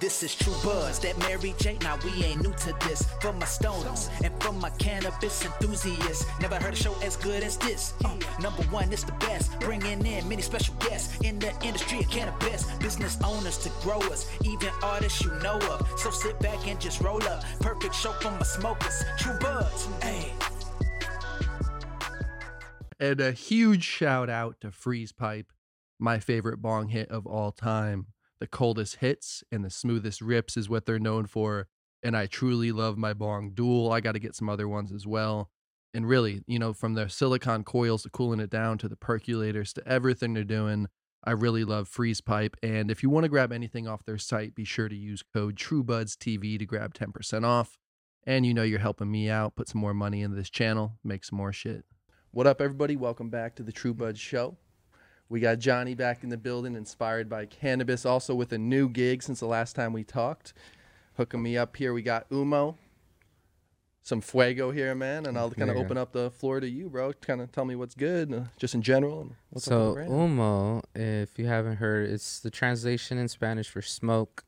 This is True Buds, that Mary J. Now we ain't new to this. From my stoners and from my cannabis enthusiasts, never heard a show as good as this. Uh, number one, it's the best. Bringing in many special guests in the industry of cannabis. Business owners to growers, even artists you know of. So sit back and just roll up. Perfect show for my smokers. True Buds, hey. And a huge shout out to Freeze Pipe, my favorite bong hit of all time. The coldest hits and the smoothest rips is what they're known for. And I truly love my bong dual. I got to get some other ones as well. And really, you know, from their silicon coils to cooling it down to the percolators to everything they're doing, I really love Freeze Pipe. And if you want to grab anything off their site, be sure to use code TrueBudsTV to grab 10% off. And you know you're helping me out, put some more money into this channel, make some more shit. What up, everybody? Welcome back to the True Buds Show. We got Johnny back in the building, inspired by cannabis, also with a new gig since the last time we talked. Hooking me up here, we got Humo, some fuego here, man, and I'll kind of open up the floor to you, bro. Kind of tell me what's good, uh, just in general. And what's so with the brand. humo, if you haven't heard, it's the translation in Spanish for smoke.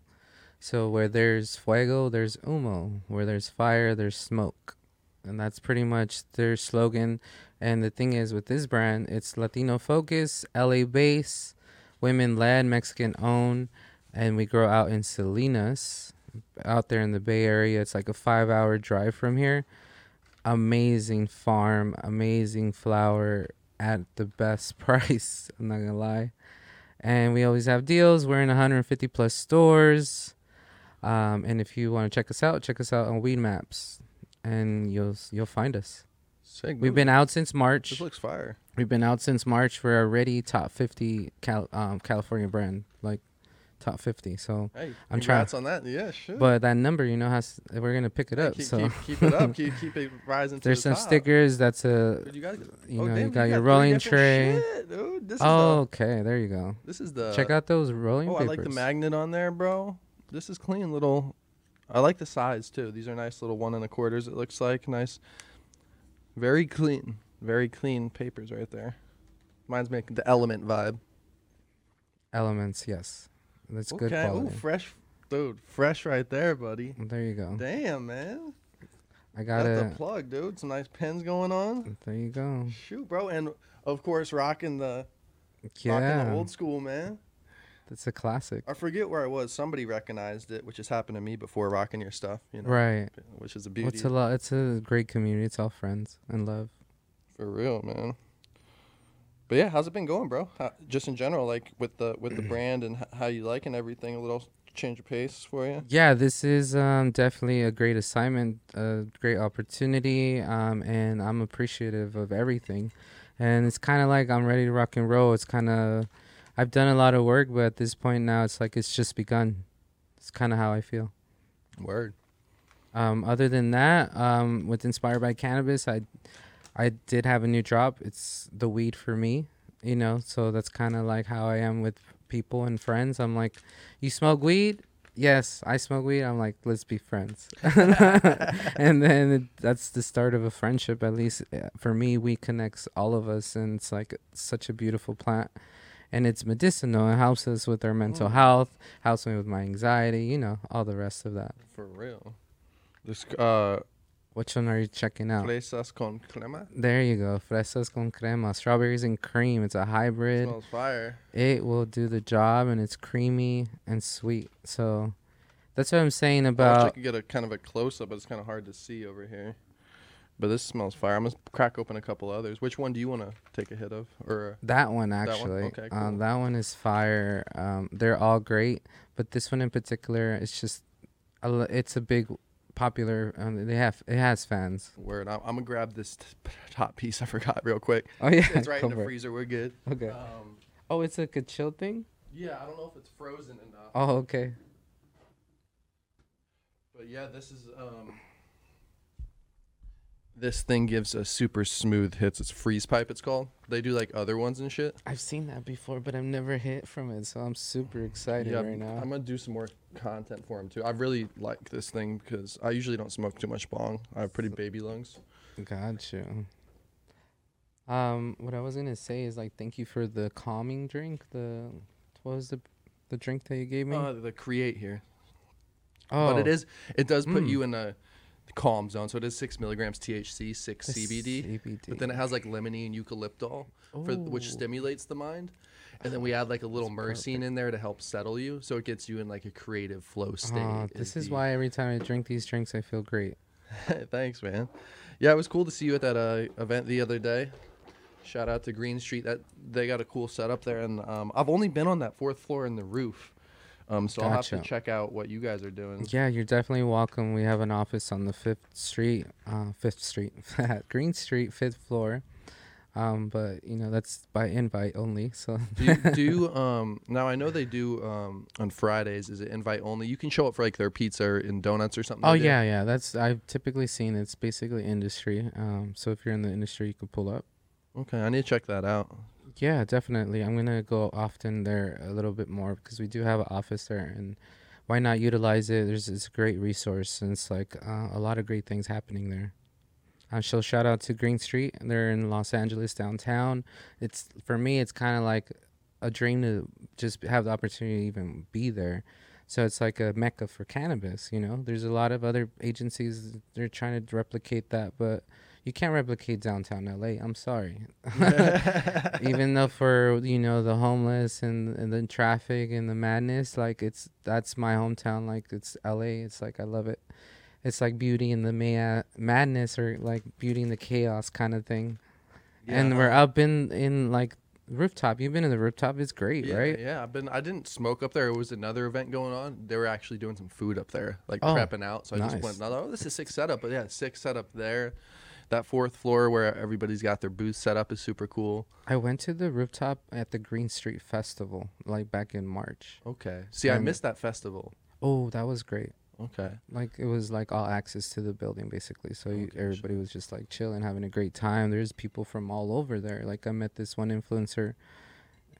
So where there's fuego, there's humo. Where there's fire, there's smoke, and that's pretty much their slogan. And the thing is, with this brand, it's Latino focus, LA base, women led, Mexican owned, and we grow out in Salinas, out there in the Bay Area. It's like a five-hour drive from here. Amazing farm, amazing flower at the best price. I'm not gonna lie. And we always have deals. We're in 150 plus stores. Um, and if you want to check us out, check us out on Weedmaps, and you'll you'll find us. Sick, We've been out since March. This looks fire. We've been out since March. We're already top 50 Cal- um, California brand, like top 50. So, Hey, I'm trying- on that. Yeah, sure. but that number, you know, has we're gonna pick it up. keep, so keep, keep it up. keep, keep it rising. To there's the some top. stickers. That's a you got, you oh, know, damn, you got your rolling tray. shit, dude. This is oh, okay. There you go. this is the Check out those rolling Oh, I like the magnet on there, bro. This is clean little. I like the size too. These are nice little one and a quarters. It looks like nice, very clean, very clean papers right there. Mine's making the element vibe. Elements, yes. That's good okay, ooh, fresh, dude, fresh right there, buddy. there you go. Damn, man. I Got the plug, dude. Some nice pens going on. There you go. Shoot, bro, and of course rocking the rocking the old school, man. That's a classic. I forget where I was. Somebody recognized it, which has happened to me before. Rocking your stuff, you know, Right. which is a beauty. It's a lot. It's a great community. It's all friends and love. For real, man. But yeah, how's it been going, bro? How, just in general, like with the with the brand and h- how you like and everything. A little change of pace for you. Yeah, this is um, definitely a great assignment, a great opportunity, um, and I'm appreciative of everything. And it's kind of like I'm ready to rock and roll. It's kind of, I've done a lot of work, but at this point now, it's like it's just begun. It's kind of how I feel. Word. Um, other than that, um, with Inspired by Cannabis, I, I did have a new drop. It's the weed for me, you know. So that's kind of like how I am with people and friends. I'm like, you smoke weed? Yes, I smoke weed. I'm like, let's be friends. and then it, that's the start of a friendship. At least uh, for me, weed connects all of us, and it's like such a beautiful plant. And it's medicinal. It helps us with our mental Mm. health, helps me with my anxiety, you know, all the rest of that. For real. This uh, Which one are you checking out? fresas con crema There you go. Fresas con crema. Strawberries and cream. It's a hybrid. smells fire. It will do the job and it's creamy and sweet. So that's what I'm saying I wish I could get a kind of a close up, but it's kind of hard to see over here. But this smells fire. I'm gonna crack open a couple others. Which one do you want to take a hit of? Or That one one? actually. Okay, um, cool. that one is fire. Um, they're all great, but this one in particular, it's just, a, it's a big, popular. Um, they have it has fans. word? I'm, I'm gonna grab this t- top piece. I forgot real quick. Oh yeah, It's right in the freezer. We're good. Okay. Um, Oh, it's like a chill thing. yeah, I don't know if it's frozen enough. Oh, okay. But yeah, this is um this thing gives a super smooth hits. It's freeze pipe it's called. They do like other ones and shit. I've seen that before, but I've never hit from it, so I'm super excited right now. I'm gonna do some more content for him too. I really like this thing because I usually don't smoke too much bong. I have pretty baby lungs. Got you. Um, what I was gonna say is like, thank you for the calming drink. The what was the The drink that you gave me. Uh, the create here, oh, but it is it does put Mm. you in a calm zone. So it is six milligrams THC, six CBD, CBD. but then it has like lemony and eucalyptol, for, which stimulates the mind. And then we add like a little myrcene in there to help settle you, so it gets you in like a creative flow state. Aw, this is the- why every time I drink these drinks, I feel great. Thanks, man. Yeah, it was cool to see you at that uh, event the other day. Shout out to Green Street. That they got a cool setup there, and um, I've only been on that fourth floor in the roof, um, so I'll have to Gotcha. check out what you guys are doing. Yeah, you're definitely welcome. We have an office on the Fifth Street, uh, Fifth Street, Green Street, fifth floor. Um, but you know that's by invite only. So do you, do you, um now I know they do um on Fridays. Is it invite only? You can show up for like their pizza and donuts or something. Oh they do? yeah, yeah. That's I've typically seen. It's basically industry. Um, so if you're in the industry, you could pull up. Okay, I need to check that out. Yeah, definitely. I'm gonna go often there a little bit more because we do have an office there, and why not utilize it? There's it's a great resource, and it's like uh, a lot of great things happening there. Uh, so shout out to Green Street. They're in Los Angeles downtown. It's for me, it's kind of like a dream to just have the opportunity to even be there. So it's like a mecca for cannabis. You know, there's a lot of other agencies they're trying to replicate that, but you can't replicate downtown LA. I'm sorry. Even though for you know the homeless and, and the traffic and the madness, like it's that's my hometown. Like it's LA. It's like I love it. It's like beauty in the ma- madness or like beauty in the chaos kind of thing. Yeah. and we're up in in like rooftop. You've been in the rooftop. It's great, yeah, right? Yeah, I've been. I didn't smoke up there. It was another event going on. They were actually doing some food up there, like Oh, prepping out. So I just went. Oh, this is sick setup. But yeah, sick setup there. That fourth floor where everybody's got their booth set up is super cool. I went to the rooftop at the Green Street Festival like back in March. Okay. See, I missed that festival. Oh, that was great. Okay. like it was like all access to the building basically so you, Okay, everybody was just like chilling having a great time there's people from all over there like i met this one influencer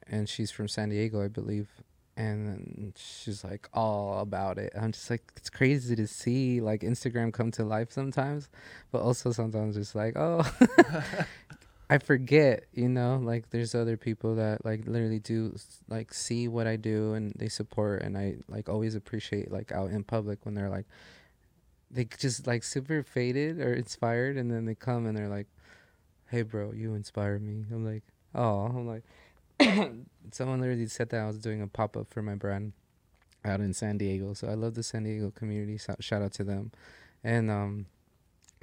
and she's from san diego i believe and she's like all about it. I'm just like it's crazy to see like instagram come to life sometimes but also sometimes it's like oh i forget you know? Like there's other people that like literally do like see what i do and they support and i like always appreciate like out in public when they're like they just like super faded or inspired and then they come and they're like hey bro you inspire me. I'm like oh i'm like someone literally said that i was doing a pop-up for my brand out in san diego so i love the san diego community so shout out to them. And um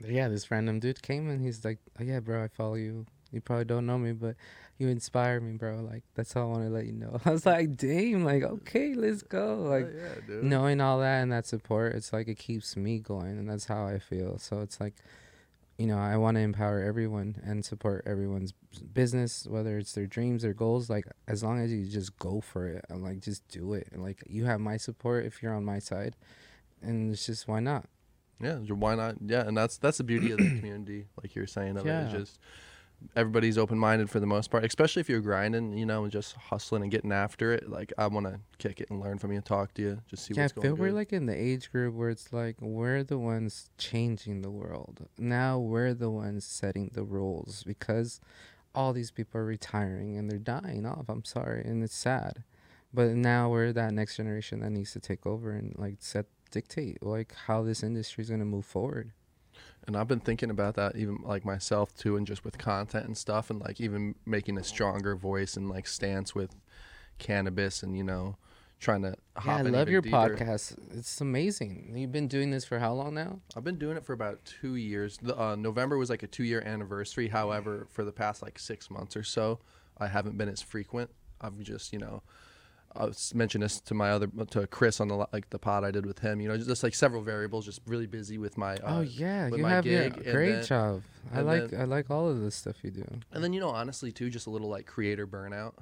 yeah this random dude came and he's like oh yeah bro i follow you. You probably don't know me but you inspire me bro. Like that's all i want to let you know. I was like damn like okay let's go. Like yeah, knowing all that and that support it's like it keeps me going and that's how i feel. So it's like you know i want to empower everyone and support everyone's business whether it's their dreams or goals like as long as you just go for it and like just do it and like you have my support if you're on my side and it's just why not Yeah, why not? Yeah, and that's that's the beauty of the community, like you're saying. Of it. Yeah. It's just everybody's open minded for the most part, especially if you're grinding, you know, and just hustling and getting after it. Like I want to kick it and learn from you, talk to you, just see yeah, I what's feel going we're like in the age group where it's like we're the ones changing the world. Now we're the ones setting the rules because all these people are retiring and they're dying off. I'm sorry, and it's sad. But now we're that next generation that needs to take over and like set dictate like how this industry is going to move forward. And I've been thinking about that even like myself too, and just with content and stuff, and like even making a stronger voice and like stance with cannabis, and you know, trying to Yeah, I love your deeper. podcast. It's amazing. You've been doing this for how long now? I've been doing it for about two years. The, uh, November was like a two year anniversary. However, for the past like six months or so, I haven't been as frequent. I've just, you know, I mentioned this to my other to Chris on the like the pod I did with him. You know, just like several variables. Just really busy with my. Uh, oh yeah, you have gig, great then- job. I like then- I like all of the stuff you do. And then you know, honestly too, just a little like creator burnout,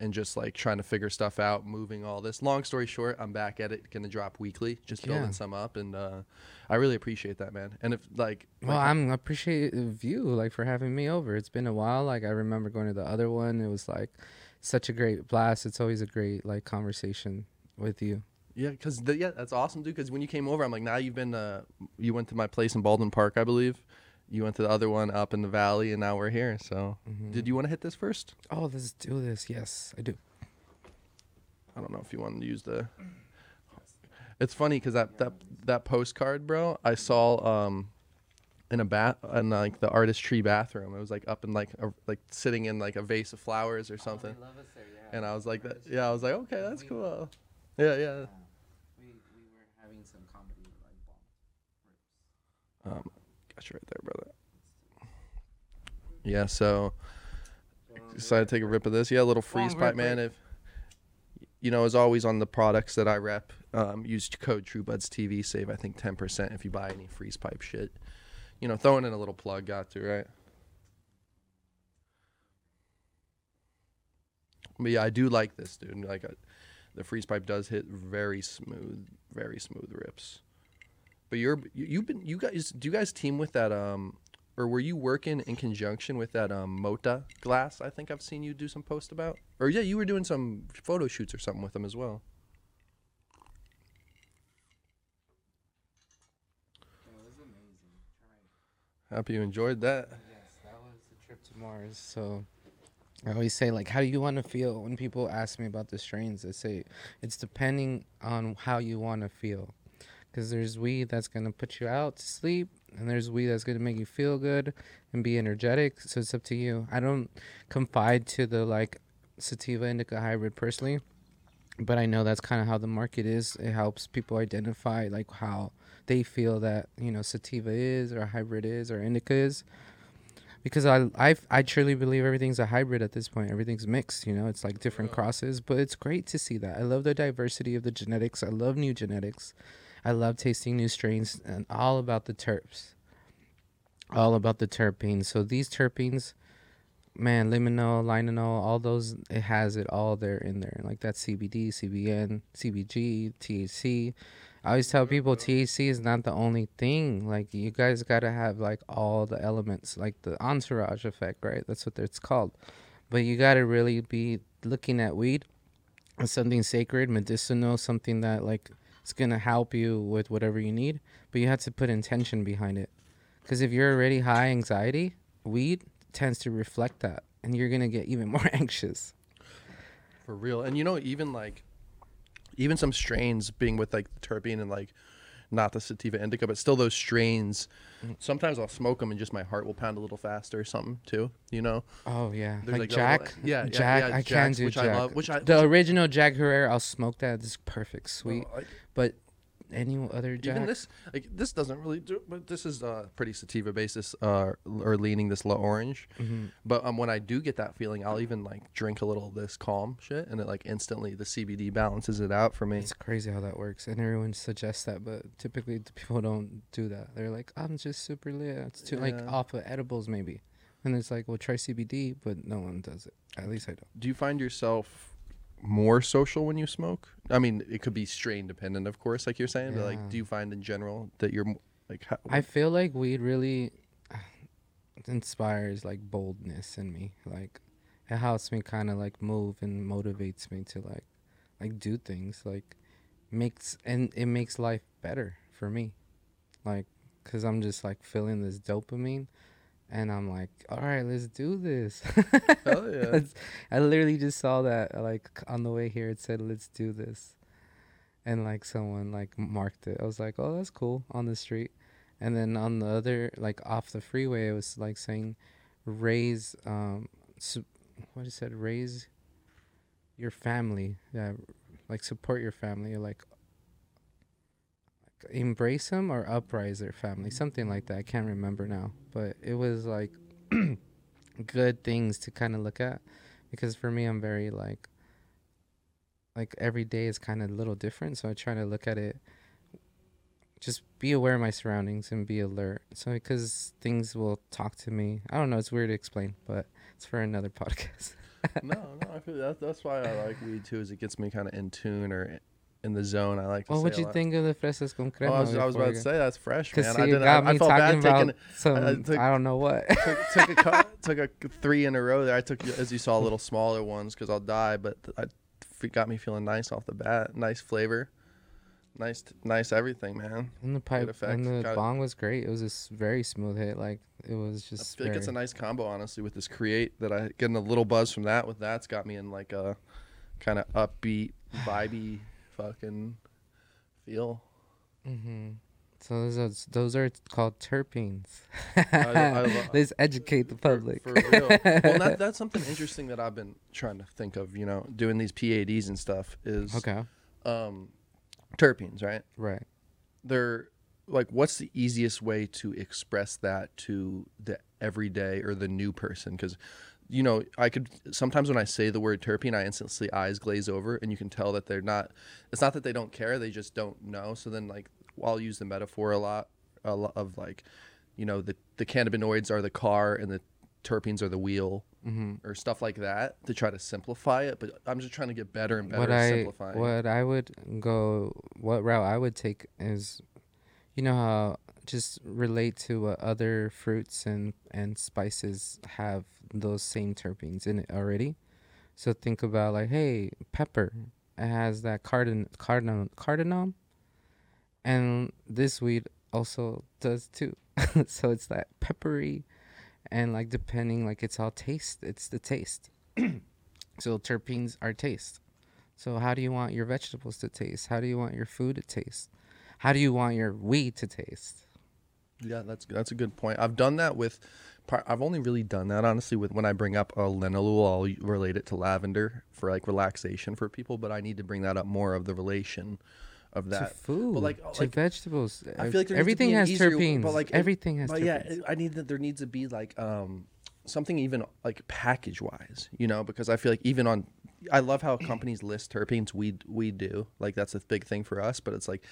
and just like trying to figure stuff out, moving all this. Long story short, I'm back at it. Gonna drop weekly, just Yeah. building some up, and uh, I really appreciate that, man. And if like, Well, like, I'm appreciative you like for having me over. It's been a while. Like I remember going to the other one. It was like such a great blast. It's always a great like conversation with you. Yeah, because yeah, that's awesome, dude. Because when you came over, I'm like, now you've been, uh, you went to my place in Baldwin Park, I believe. You went to the other one up in the valley, and now we're here. So, Mm-hmm. did you want to hit this first? Oh, let's do this. Yes, I do. I don't know if you want to use the. It's funny because that that that postcard, bro. I saw um, in a bath in like the artist tree bathroom. It was like up in like a, like sitting in like a vase of flowers or something. And I was like that. Yeah, I was like, okay, that's cool. Yeah, yeah. We, we were having some comedy like Um, got you right there, brother. Yeah, so decided to take a rip of this. Yeah, a little freeze pipe, man. If you know, as always on the products that I rep, um, use code TrueBuds TV. Save I think ten percent if you buy any freeze pipe shit. You know, throwing in a little plug, got to right. But yeah, I do like this, dude. Like, uh, the freeze pipe does hit very smooth, very smooth rips. But you're you- you've been you guys do you guys team with that um or were you working in conjunction with that um Mota glass? I think I've seen you do some post about. Or yeah, you were doing some photo shoots or something with them as well. It was amazing. Happy you enjoyed that. Yes, that was the trip to Mars. So I always say, like, how do you want to feel when people ask me about the strains? I say it's depending on how you want to feel. Because there's weed that's going to put you out to sleep, and there's weed that's going to make you feel good and be energetic. So it's up to you. I don't confide to the, like, sativa indica hybrid personally. But I know that's kind of how the market is. It helps people identify like how they feel that you know sativa is or hybrid is or indica is because I I I truly believe everything's a hybrid at this point. Everything's mixed, you know. It's like different crosses, but it's great to see that. I love the diversity of the genetics. I love new genetics. I love tasting new strains and all about the terps. All about the terpenes. So these terpenes, man, limonol, linalool, all those it has it all there in there. Like that CBD, CBN, CBG, THC. I always tell people THC is not the only thing. Like you guys got to have like all the elements, like the entourage effect, right? That's what it's called. But you got to really be looking at weed as something sacred, medicinal, something that like it's gonna help you with whatever you need. But you have to put intention behind it, because if you're already high anxiety, weed tends to reflect that, and you're gonna get even more anxious. For real. And you know, even like even some strains being with like the terpene and like not the sativa indica, but still those strains. Mm. Sometimes I'll smoke them and just my heart will pound a little faster or something too. You know, Oh yeah, There's, like, like, a little- Jack. yeah, yeah, Jack. yeah, I can Jacks, do which I love- which I- the which- original Jack Herer, I'll smoke that. It's perfect, sweet. I- But any other Jack? even this like this doesn't really do, but this is uh pretty sativa basis uh or leaning this low orange. Mhm. But um, when I do get that feeling, I'll even like drink a little of this calm shit, and it like instantly the CBD balances it out for me. It's crazy how that works, and everyone suggests that, but typically people don't do that. They're like, "I'm just super lit. It's too like Yeah. off of edibles, maybe." And it's like, "Well, try CBD," but no one does it. At least I don't. Do you find yourself more social when you smoke? I mean, it could be strain dependent, of course, like you're saying. But like, do you find in general that you're like? How, I feel like weed really inspires like boldness in me. Like it helps me kind of like move and motivates me to like like do things. Like makes and it makes life better for me. Like cuz I'm just like feeling this dopamine and I'm like, "All right, let's do this." Hell yeah. I literally just saw that like on the way here it said, "Let's do this." And like someone like marked it. I was like, "Oh, that's cool." On the street. And then on the other like off the freeway it was like saying raise um su- what it said raise your family. Yeah, like support your family like embrace them or uprise their family something like that i can't remember now. But it was like good things to kind of look at because for me i'm very like like every day is kind of a little different so i try to look at it just be aware of my surroundings and be alert. So because things will talk to me. I don't know it's weird to explain but it's for another podcast. No, no, I feel that. That's why I like weed too, is it gets me kind of in tune or in the zone. I like. To What would you lot. think of the fresas con Oh, I was, I was about to say that's fresh, man. see, I didn't. got I, I me felt talking bad about taking. some. I took- I don't know what. took, took a took a three in a row there. I took, as you saw, a little smaller ones because I'll die. But I, it got me feeling nice off the bat. Nice flavor, nice, nice everything, man. And the pipe effect. and the Got it. bong was great. It was a very smooth hit. Like it was I just. feel like it's a nice combo, honestly, with this create that I getting a little buzz from that. With that's got me in like a kind of upbeat, vibey, fucking feel. Mm-hmm. So those are, those are called terpenes. Let's educate the public. For, for real. well, that, that's something interesting that I've been trying to think of. You know, doing these PADs and stuff is okay. um, terpenes, right? Right. They're like, what's the easiest way to express that to the everyday or the new person? Because you know, I could sometimes when I say the word terpene, I instantly eyes glaze over, and you can tell that they're not. It's not that they don't care; they just don't know. So then, like, I'll use the metaphor a lot, a lot of like, you know, the the cannabinoids are the car and the terpenes are the wheel, Mm-hmm. or stuff like that to try to simplify it. But I'm just trying to get better and better what at I simplifying. what I would go what route I would take is, you know how just relate to what other fruits and and spices have those same terpenes in it already. So think about like, hey, pepper, it has that cardin cardinal cardamom, and this weed also does too. so it's that peppery, and like depending like it's all taste. It's the taste. so terpenes are taste. So how do you want your vegetables to taste? How do you want your food to taste? How do you want your weed to taste? Yeah, that's that's a good point. I've done that with. I've only really done that honestly with when I bring up a linalool, I'll relate it to lavender for like relaxation for people. But I need to bring that up more of the relation of to that. food, like- to like, vegetables. I feel like to everything has easier- terpenes. but, like, everything has But terpenes. yeah, I need that there needs to be like um something even like package wise, you know, because I feel like even on I love how companies list terpenes. We we do like that's a big thing for us, but it's like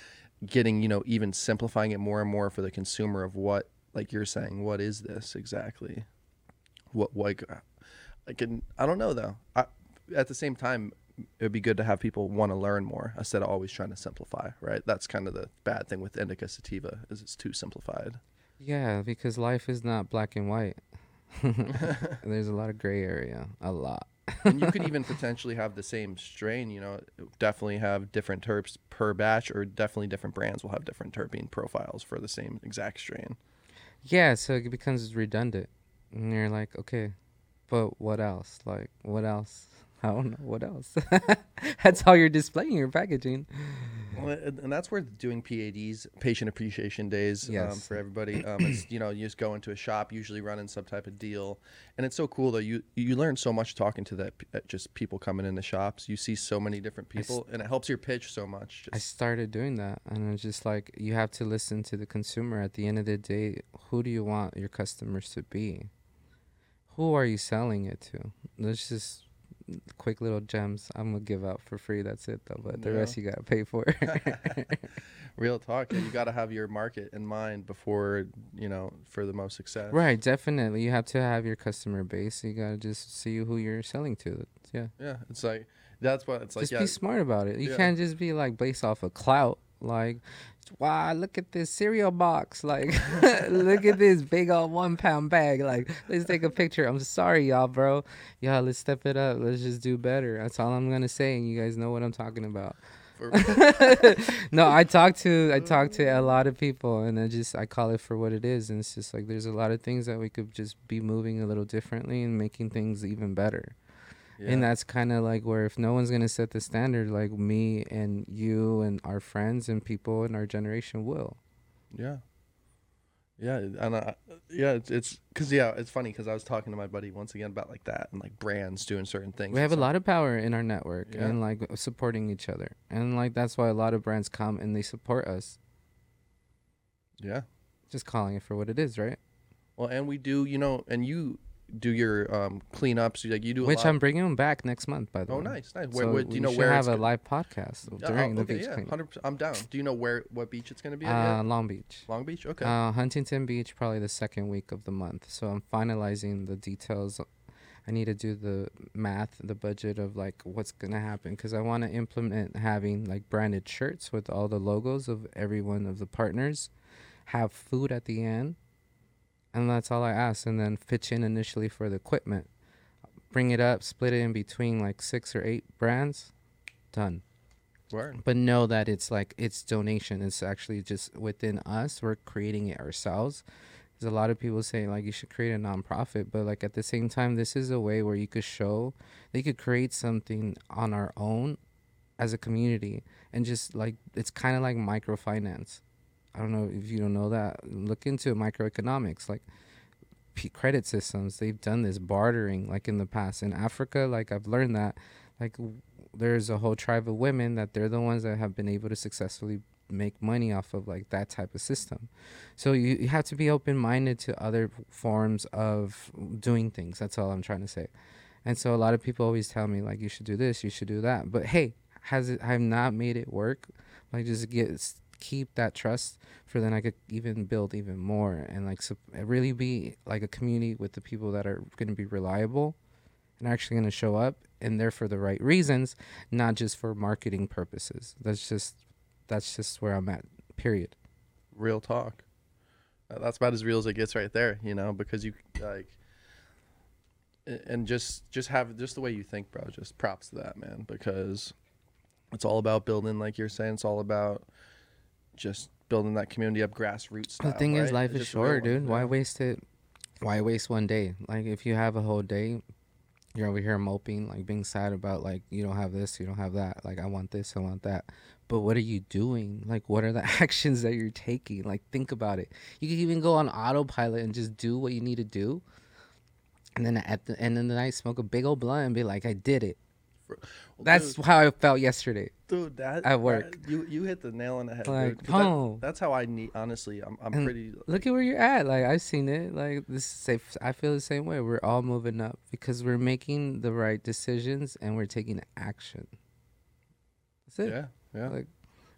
getting you know even simplifying it more and more for the consumer of what like you're saying. What is this exactly? What like uh, I can I don't know though. I, at the same time, it would be good to have people want to learn more instead of always trying to simplify. Right? That's kind of the bad thing with indica sativa is it's too simplified. Yeah, because life is not black and white. There's a lot of gray area. A lot. And you could even potentially have the same strain. You know, definitely have different terps per batch, or definitely different brands will have different terpene profiles for the same exact strain. Yeah, so it becomes redundant. And you're like, okay, but what else? Like, what else? I don't know. What else? That's how you're displaying your packaging. Well, and that's where doing PADs, patient appreciation days, um, for everybody. Um, it's, you know, you just go into a shop, usually running some type of deal, and it's so cool though. You you learn so much talking to that uh, just people coming in the shops. You see so many different people, and it helps your pitch so much. I started doing that, and it's just like you have to listen to the consumer. At the end of the day, who do you want your customers to be? Who are you selling it to? There's just quick little gems I'm gonna give out for free. That's it though, but the Yeah. rest you gotta pay for. real talk. Yeah, you got to have your market in mind before you know for the most success. right, definitely. You have to have your customer base. You gotta just see who you're selling to. Yeah, Yeah, it's like that's what it's like. just yeah, be smart about it. You can't just be like based off of clout. Like, wow, look at this cereal box. Like, look at this big old one pound bag. Like, let's take a picture. I'm sorry, y'all, bro. Y'all, let's step it up. Let's just do better. That's all I'm gonna say. And you guys know what I'm talking about. no, I talk to I talk to a lot of people, and I just I call it for what it is. And it's just like there's a lot of things that we could just be moving a little differently and making things even better. And that's kind of like where if no one's gonna set the standard, like me and you and our friends and people in our generation will. Yeah. Yeah, and uh, yeah, it's it's because yeah, it's funny because I was talking to my buddy once again about like that and like brands doing certain things. We have a lot of power in our network Yeah. and like supporting each other, and like that's why a lot of brands come and they support us. Yeah. Just calling it for what it is, right? Well, and we do, you know, and you do your um cleanups. Like you do, a Which. I'm bringing them back next month, by the Oh, way. Oh nice, nice. So Where, where, do we you know should where have a gonna- live podcast during oh, the okay, beach yeah, cleanup. 100%, I'm down. Do you know where what beach it's gonna be? at Uh? Long Beach. Long Beach. Okay. Uh, Huntington Beach, probably the second week of the month. So I'm finalizing the details. I need to do the math, the budget of like what's gonna happen because I want to implement having like branded shirts with all the logos of every one of the partners, have food at the end, and that's all I ask. And then pitch in initially for the equipment, bring it up, split it in between like six or eight brands, done Word. but know that it's like it's donation it's actually just within us we're creating it ourselves There's a lot of people saying like you should create a nonprofit, but like at the same time, this is a way where you could show they could create something on our own as a community and just like it's kind of like microfinance. I don't know if you don't know that. Look into microeconomics, like p- credit systems. They've done this bartering like in the past in Africa. Like I've learned that like w- there's a whole tribe of women that they're the ones that have been able to successfully make money off of like that type of system. So you, you have to be open minded to other forms of doing things. That's all I'm trying to say. And so a lot of people always tell me like you should do this, you should do that. But hey, has it I've not made it work. Like just get keep that trust for then I could even build even more and like sup- really be like a community with the people that are going to be reliable and actually going to show up and they're for the right reasons, not just for marketing purposes. That's just that's just where I'm at. Period. real talk. Uh, That's about as real as it gets right there, you know, because you like and just just have just the way you think, bro. Just props to that, man, because it's all about building like you're saying, it's all about just building that community up grassroots style. the thing is, life It's is short, one, dude. Why waste it? Why waste one day? Like if you have a whole day, you're over here moping, like being sad about like you don't have this, you don't have that. Like I want this, I want that. But what are you doing? Like what are the actions that you're taking? Like think about it. You can even go on autopilot and just do what you need to do. And then at the end of the night, smoke a big old blunt and be like, I did it. Well, That's dude, how I felt yesterday. Dude, that at work. that- you you hit the nail on the head. Like, dude, that- that's how I need. Honestly, I'm I'm And pretty. Look at where you're at. Like I've seen it. Like this is safe. I feel the same way. We're all moving up because we're making the right decisions and we're taking action. That's it. Yeah, yeah, Like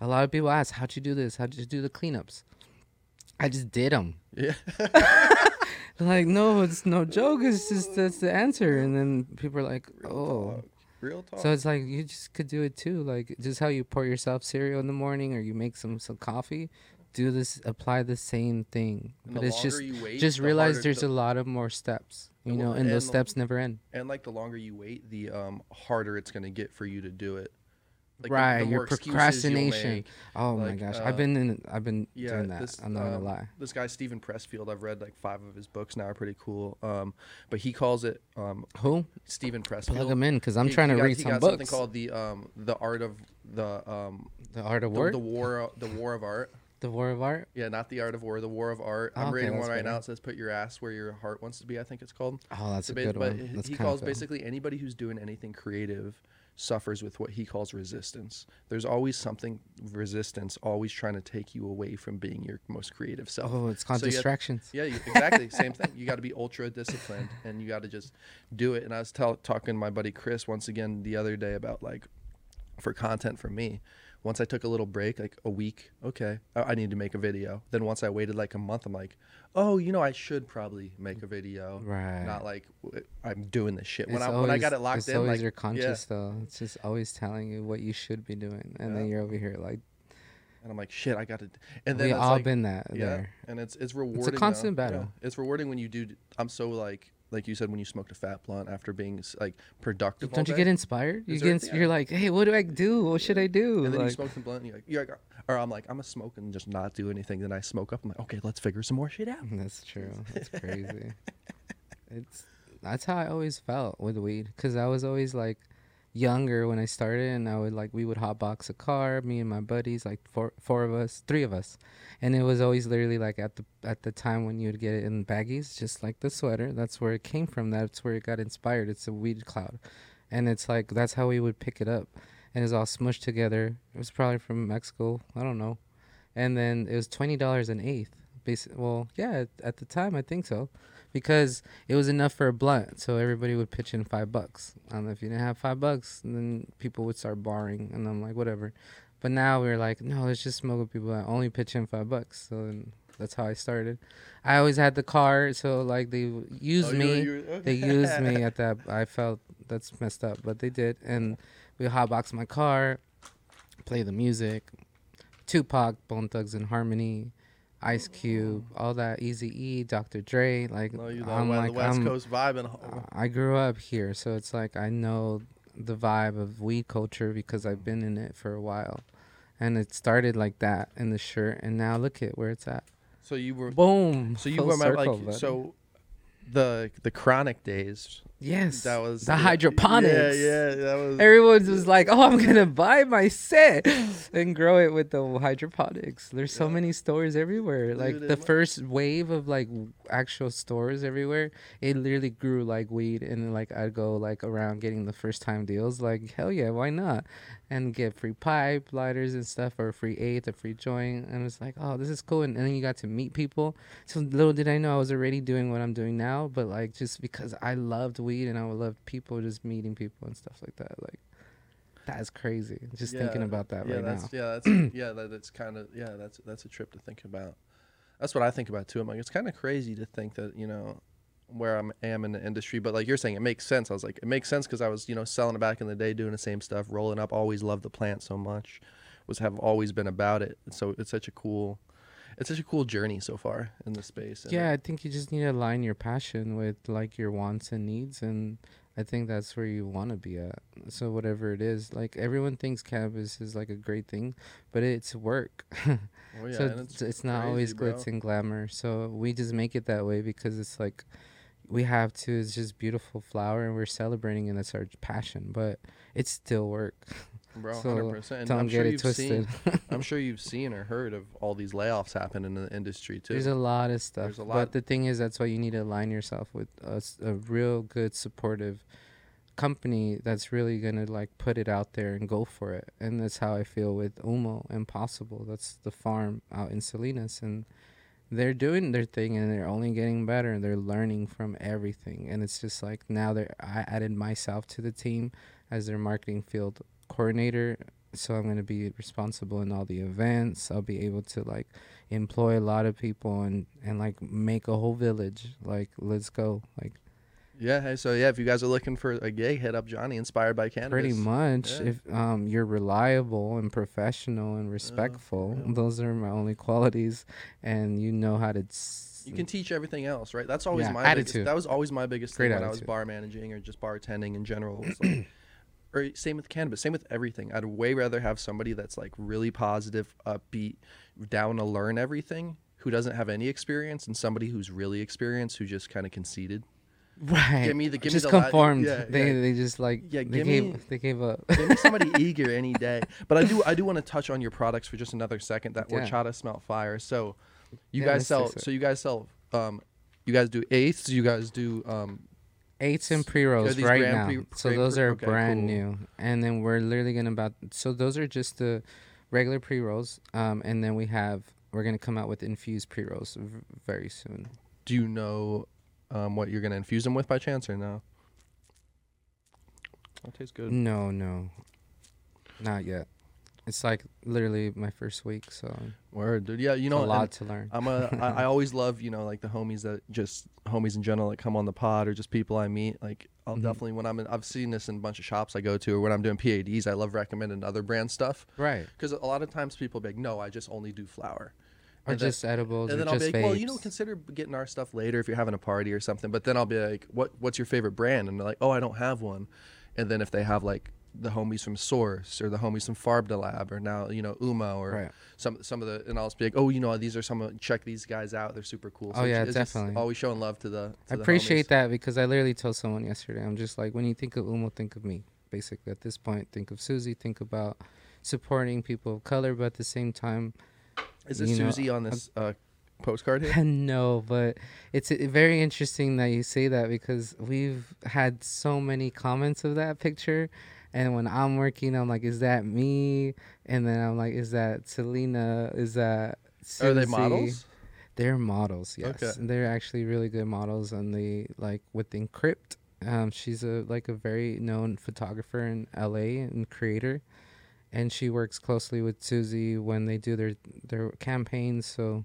a lot of people ask, "How'd you do this? How'd you do the cleanups?" I just did them. yeah. Like no, it's no joke. It's just that's the answer. And then people are like, "Oh." Real talk. So it's like you just could do it too. Like just how you pour yourself cereal in the morning or you make some some coffee. Do this. Apply the same thing. And but the it's just wait, just the realize harder there's the- a lot of more steps you And know well, and those and- steps never end and like the longer you wait, the um harder it's gonna get for you to do it. Like, right the your more you'll procrastination oh my gosh uh, i've been in i've been Yeah, doing that this, i'm not gonna um, lie This guy Steven Pressfield, I've read like five of his books now, are pretty cool. Um, but he calls it um who Steven Pressfield. plug them in because i'm He- trying he to got- read he some got books Something called the um the art of the um the art of war the war the war of art. the war of art Yeah, not the art of war, the war of art. I'm Okay, reading one right better. now. It says "Put your ass where your heart wants to be." I think it's called. oh that's So a good but one he- that's he calls basically anybody who's doing anything creative suffers with what he calls resistance. There's always something resistance, always trying to take you away from being your most creative self. oh it's called So have- distractions Yeah, you, exactly. Same thing. You got to be ultra disciplined and you got to just do it. And I was tell, talking to my buddy Chris once again the other day about like for content for me. Once I took a little break, like a week, okay, I, I need to make a video. Then once I waited like a month, I'm like, oh, you know, I should probably make a video. right Not like I'm doing this shit. When It's I when I got it locked it's in, always like your yeah. conscious though it's just always telling you what you should be doing and then you're over here like and I'm like, shit, I got to. And then we it's all like, been that yeah, there and it's it's rewarding. It's a constant Yeah. battle. It's rewarding when you do. I'm so like like you said when you smoked a fat blunt after being like productive. don't you day. get inspired You get ins- yeah. you're like hey what do i do what should i do And then you like, smoke the blunt, and you're like, you're like, or I'm like, I'm gonna smoke and just not do anything. Then I smoke up. I'm like, okay, let's figure some more shit out. Mm, that's true. That's crazy. it's that's how I always felt with weed because I was always like younger when I started, and I would like we would hotbox a car, me and my buddies, like four four of us, three of us, and it was always literally like at the at the time when you would get it in baggies, just like the sweater. That's where it came from. That's where it got inspired. It's a weed cloud, and it's like that's how we would pick it up, and it's all smushed together. It was probably from Mexico. I don't know, and then it was twenty dollars an eighth. Basi- well, yeah, at, at the time I think so, because it was enough for a blunt, so everybody would pitch in five bucks. Um, if you didn't have five bucks, then people would start borrowing, and I'm like, whatever. But now we're like, no, let's just smoke with people that only pitch in five bucks. So then that's how I started. I always had the car, so like they used Oh, you were- me. you were- They used me at that. I felt that's messed up, but they did, and we hotbox my car, play the music, Tupac, Bone Thugs-n-Harmony, Ice Cube, all that, Easy E, Dr. Dre. Like No, you know, I'm the like West I'm, Coast vibe and I grew up here, so it's like I know the vibe of weed culture because I've been in it for a while, and it started like that in the shirt, and now look at where it's at. So you were Boom. so you remember like buddy. so the the chronic days. Yes. That was the hydroponics. Yeah, yeah, that was. Everyone was like, "Oh, I'm gonna buy my set and grow it with the hydroponics." There's so Yeah. many stores everywhere. Like the mu- first wave of like actual stores everywhere, it literally grew like weed. And like I'd go like around getting the first time deals. Like hell yeah, why not? And get free pipe lighters and stuff, or a free eighth, a free joint. And it's like, oh, this is cool. And, and then you got to meet people. So little did I know I was already doing what I'm doing now. But like just because I loved weed and I loved people, just meeting people and stuff like that. Like that's crazy. Just thinking about that yeah, right that's, now. Yeah, that's yeah, that, that's kind of yeah, that's that's a trip to think about. That's what I think about too. I'm like, it's kind of crazy to think that you know where I am in the industry, but like you're saying, it makes sense. I was like, it makes sense because I was you know selling it back in the day, doing the same stuff, rolling up. Always loved the plant so much, was have always been about it. So it's such a cool, it's such a cool journey so far in the space. and Yeah, I think you just need to align your passion with like your wants and needs and I think that's where you want to be at. So whatever it is, like everyone thinks cannabis is like a great thing, but it's work. Oh, yeah, so it's, it's not always glitz bro. and glamour. So we just make it that way because it's like we have to. It's just beautiful flower, and we're celebrating, and that's our passion. But it's still work. bro, so hundred percent. Don't I'm get sure it you've twisted. seen. I'm sure you've seen or heard of all these layoffs happen in the industry too. There's a lot of stuff. There's a lot- But the thing is, that's why you need to align yourself with a real good, supportive company that's really going to like put it out there and go for it. And that's how I feel with Humo impossible That's the farm out in Salinas. And they're doing their thing and they're only getting better and they're learning from everything. And it's just like now they're, I added myself to the team as their marketing field coordinator. So I'm going to be responsible in all the events. I'll be able to like employ a lot of people and and like make a whole village like let's go like Yeah. Hey, so yeah, if you guys are looking for a gig, hit up Johnny, inspired by cannabis. pretty much Yeah. if um you're reliable and professional and respectful yeah. those are my only qualities and you know how to s- You can teach everything else, right? That's always Yeah, my attitude. Biggest, that was always my biggest Great thing when I was bar managing or just bartending in general. Like, or same with cannabis, same with everything. I'd way rather have somebody that's like really positive, upbeat, down to learn everything, who doesn't have any experience, and somebody who's really experienced, who just kind of conceded. Right Give me the- give me just the la- conformed yeah, they yeah. they just like Yeah, they give gave me- they gave up Give me somebody eager any day. But I do I do want to touch on your products for just another second. That Yeah. horchata smell fire. So you Yeah, guys sell so you guys sell um you guys do eighths, you guys do um eights and pre-rolls right now pre- so those pre- are okay, brand cool. new and then we're literally gonna about so those are just the regular pre-rolls um and then we have we're gonna come out with infused pre-rolls v- very soon do you know um what you're gonna infuse them with by chance or no? That tastes good. no no not yet it's like literally my first week so Word, dude. Yeah, you you know a lot to learn I'm a I, I always love, you know, like the homies that just homies in general that come on the pod or just people I meet. Like I'll Mhm. definitely when I'm in I've seen this in a bunch of shops I go to or when I'm doing PADs, I love recommending other brand stuff. right Because a lot of times people be like, no, I just only do flour. Or And then- just edibles And then I'll just be like, well, you know, consider getting our stuff later if you're having a party or something. But then I'll be like, what What's your favorite brand? And they're like, oh, I don't have one. And then if they have like the homies from Source or the homies from Farb Lab or now you know Uma or right some some of the and I'll just be like, oh, you know, these are some of check these guys out. They're super cool. Oh, yeah, it's just definitely. always showing love to the. I to the appreciate homies. that because I literally told someone yesterday. I'm just like, when you think of Humo, think of me. Basically, at this point, think of Susie. Think about supporting people of color, but at the same time, Is this you know, Susie on this uh, postcard here? no. But it's very interesting that you say that because we've had so many comments of that picture. And when I'm working, I'm like, is that me? And then I'm like, is that Selena? Is that Susie? Are they models? They're models, yes. Okay. They're actually really good models, and they like with Encrypt. Um, she's a like a very known photographer in LA and creator, and she works closely with Susie when they do their their campaigns. So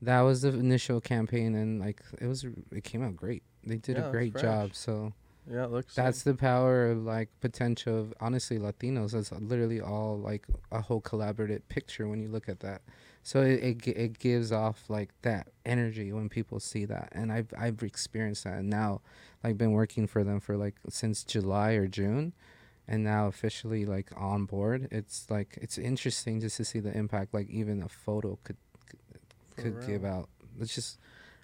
that was the initial campaign, and like it was, it came out great. They did Yeah, a great job. So Yeah, it looks. that's the power of like potential of honestly Latinos. It's literally all like a whole collaborative picture when you look at that. So it it, it gives off like that energy when people see that, and I've I've experienced that. And now, like, been working for them for like since July or June, and now officially like on board. It's like it's interesting just to see the impact. Like even a photo could, could For give real. out. It's just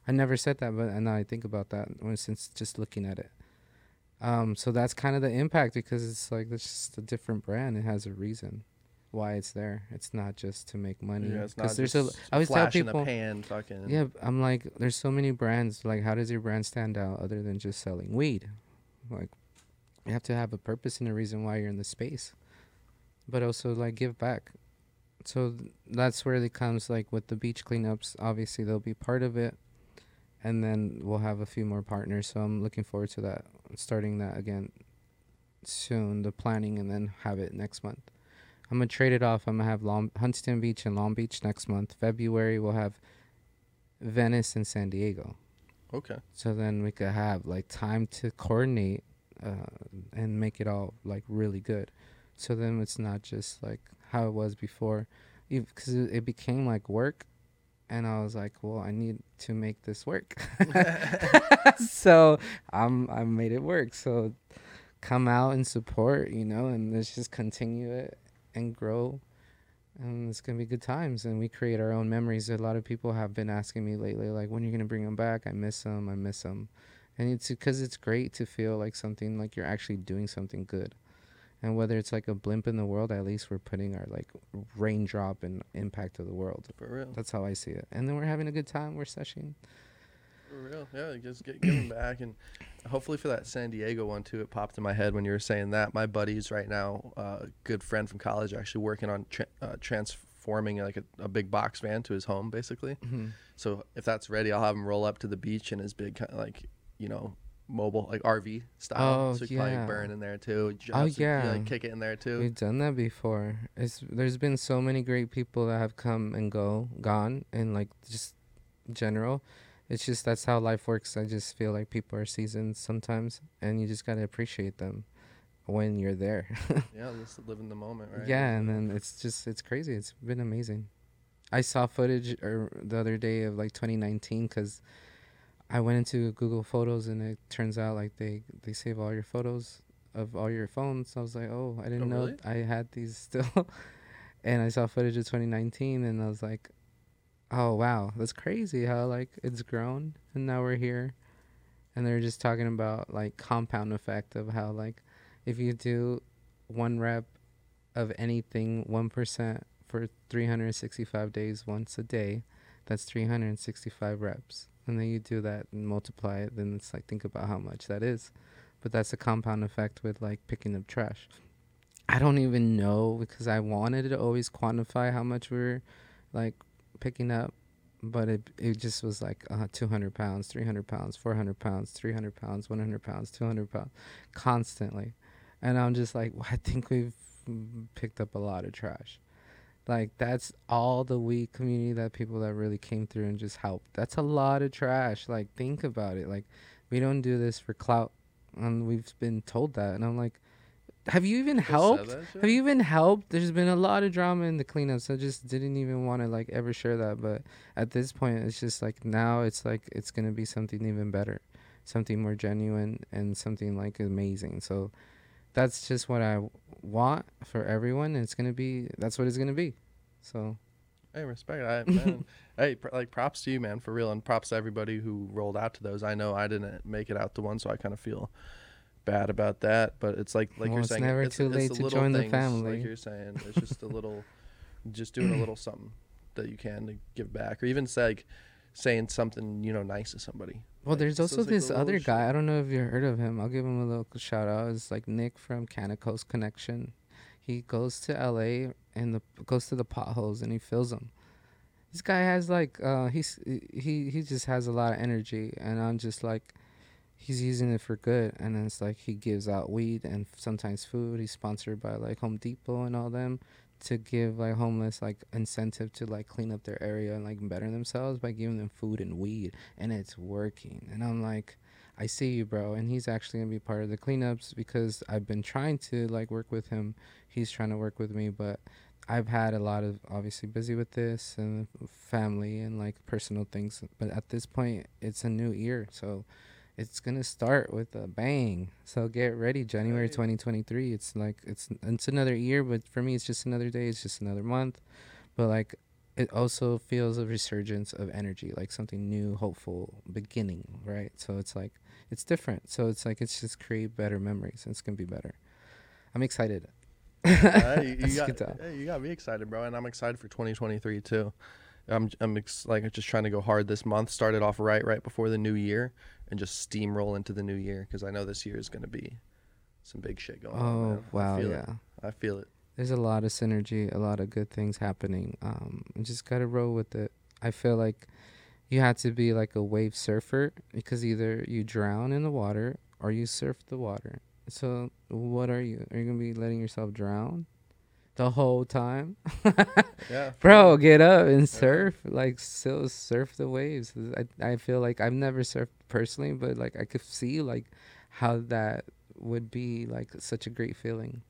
I never said that, but now I think about that since just looking at it. Um, so that's kind of the impact because it's like it's just a different brand. It has a reason why it's there. It's not just to make money. Yeah, it's not there's just a I always tell people pan, fucking. yeah, I'm like, there's so many brands. Like, how does your brand stand out other than just selling weed? Like, you have to have a purpose and a reason why you're in the space, but also like give back. So that's where it comes. Like with the beach cleanups, obviously they'll be part of it, and then we'll have a few more partners. So I'm looking forward to that. Starting that again soon. The planning and then have it next month. I'm gonna trade it off. I'm gonna have Long Huntington Beach and Long Beach next month. February we'll have Venice and San Diego. Okay. So then we could have like time to coordinate uh, and make it all like really good. So then it's not just like how it was before, because it, it became like work, and I was like, well, I need to make this work. so I'm I made it work. So come out and support, you know, and let's just continue it and grow. And it's gonna be good times, and we create our own memories. A lot of people have been asking me lately, like, when are you gonna bring them back? I miss them. I miss them, and it's because it's great to feel like something like you're actually doing something good, and whether it's like a blimp in the world, at least we're putting our like raindrop and impact of the world. For real. That's how I see it, and then we're having a good time. We're session. For real. Yeah, just get giving back and hopefully for that San Diego one too. It popped in my head when you were saying that. My buddy's right now, uh, a good friend from college, actually working on tra- uh, transforming like a, a big box van to his home, basically. Mm-hmm. So if that's ready, I'll have him roll up to the beach in his big like you know mobile like RV style. Oh, so you can yeah. probably burn in there too. Oh, have some- yeah. like kick it in there too. We've done that before. It's there's been so many great people that have come and go, gone, and like just general. It's just that's how life works. I just feel like people are seasons sometimes, and you just gotta appreciate them when you're there. yeah, just live in the moment, right? Yeah, and then it's just it's crazy. It's been amazing. I saw footage or the other day of like 2019 because I went into Google Photos and it turns out like they they save all your photos of all your phones. I was like, oh, I didn't Oh, know really? I had these still. and I saw footage of 2019 and I was like, oh wow, that's crazy how like it's grown and now we're here. And they're just talking about like compound effect of how like if you do one rep of anything 1% for 365 days once a day that's 365 reps and then you do that and multiply it then it's like think about how much that is. But that's a compound effect with like picking up trash. I don't even know because i wanted to always quantify how much we're like picking up but it, it just was like uh, 200 pounds 300 pounds 400 pounds 300 pounds 100 pounds 200 pounds constantly. And i'm just like well, i think we've mm, picked up a lot of trash like that's all the weed community that people that really came through and just helped. That's a lot of trash. Like think about it. Like we don't do this for clout and we've been told that. And i'm like have you even helped? have you even helped? There's been a lot of drama in the cleanups i just didn't even want to like ever share that. But at this point it's just like now it's like it's gonna be something even better something more genuine and something like amazing. So that's just what i want for everyone and it's gonna be that's what it's gonna be so Hey, respect. I, man, hey, pr- like props to you, man, for real, and props to everybody who rolled out to those. I know I didn't make it out to one, so I kind of feel bad about that. But it's like, like Well, you're it's saying, never it's, too it's late to join the family. Like you're saying, it's just a little, just doing a little something that you can to give back, or even say, like saying something you know nice to somebody. well Like, there's also like this little other guy i don't know if you heard of him i'll give him a little shout out it's like nick from Coast connection. He goes to la and the goes to the potholes and he fills them this guy has like uh he's he he just has a lot of energy and i'm just like he's using it for good and then it's like he gives out weed and sometimes food he's sponsored by like home depot and all them to give like homeless like incentive to like clean up their area and like better themselves by giving them food and weed and it's working. And i'm like i see you bro. And he's actually gonna be part of the cleanups because i've been trying to like work with him. He's trying to work with me but I've had a lot of obviously busy with this and family and like personal things, but at this point it's a new year, so it's gonna start with a bang. So get ready, January 2023. It's like it's it's another year, but for me it's just another day. It's just another month, but like it also feels a resurgence of energy, like something new, hopeful beginning, right? So it's like it's different. So it's like it's just create better memories. It's gonna be better. I'm excited. As you, you got, can tell. hey, you got me excited, bro, and I'm excited for 2023 too. I'm I'm ex- like just trying to go hard this month. Started off right right before the new year, and just steamroll into the new year because I know this year is gonna be some big shit going on. Oh man. I wow, feel yeah. It. I feel it. There's a lot of synergy, a lot of good things happening. Um, just gotta roll with it. I feel like you have to be like a wave surfer because either you drown in the water or you surf the water. So what are you? Are you gonna be letting yourself drown the whole time? Yeah, Bro, get up and surf. Like still surf the waves. I I feel like I've never surfed personally, but like I could see like how that would be like such a great feeling.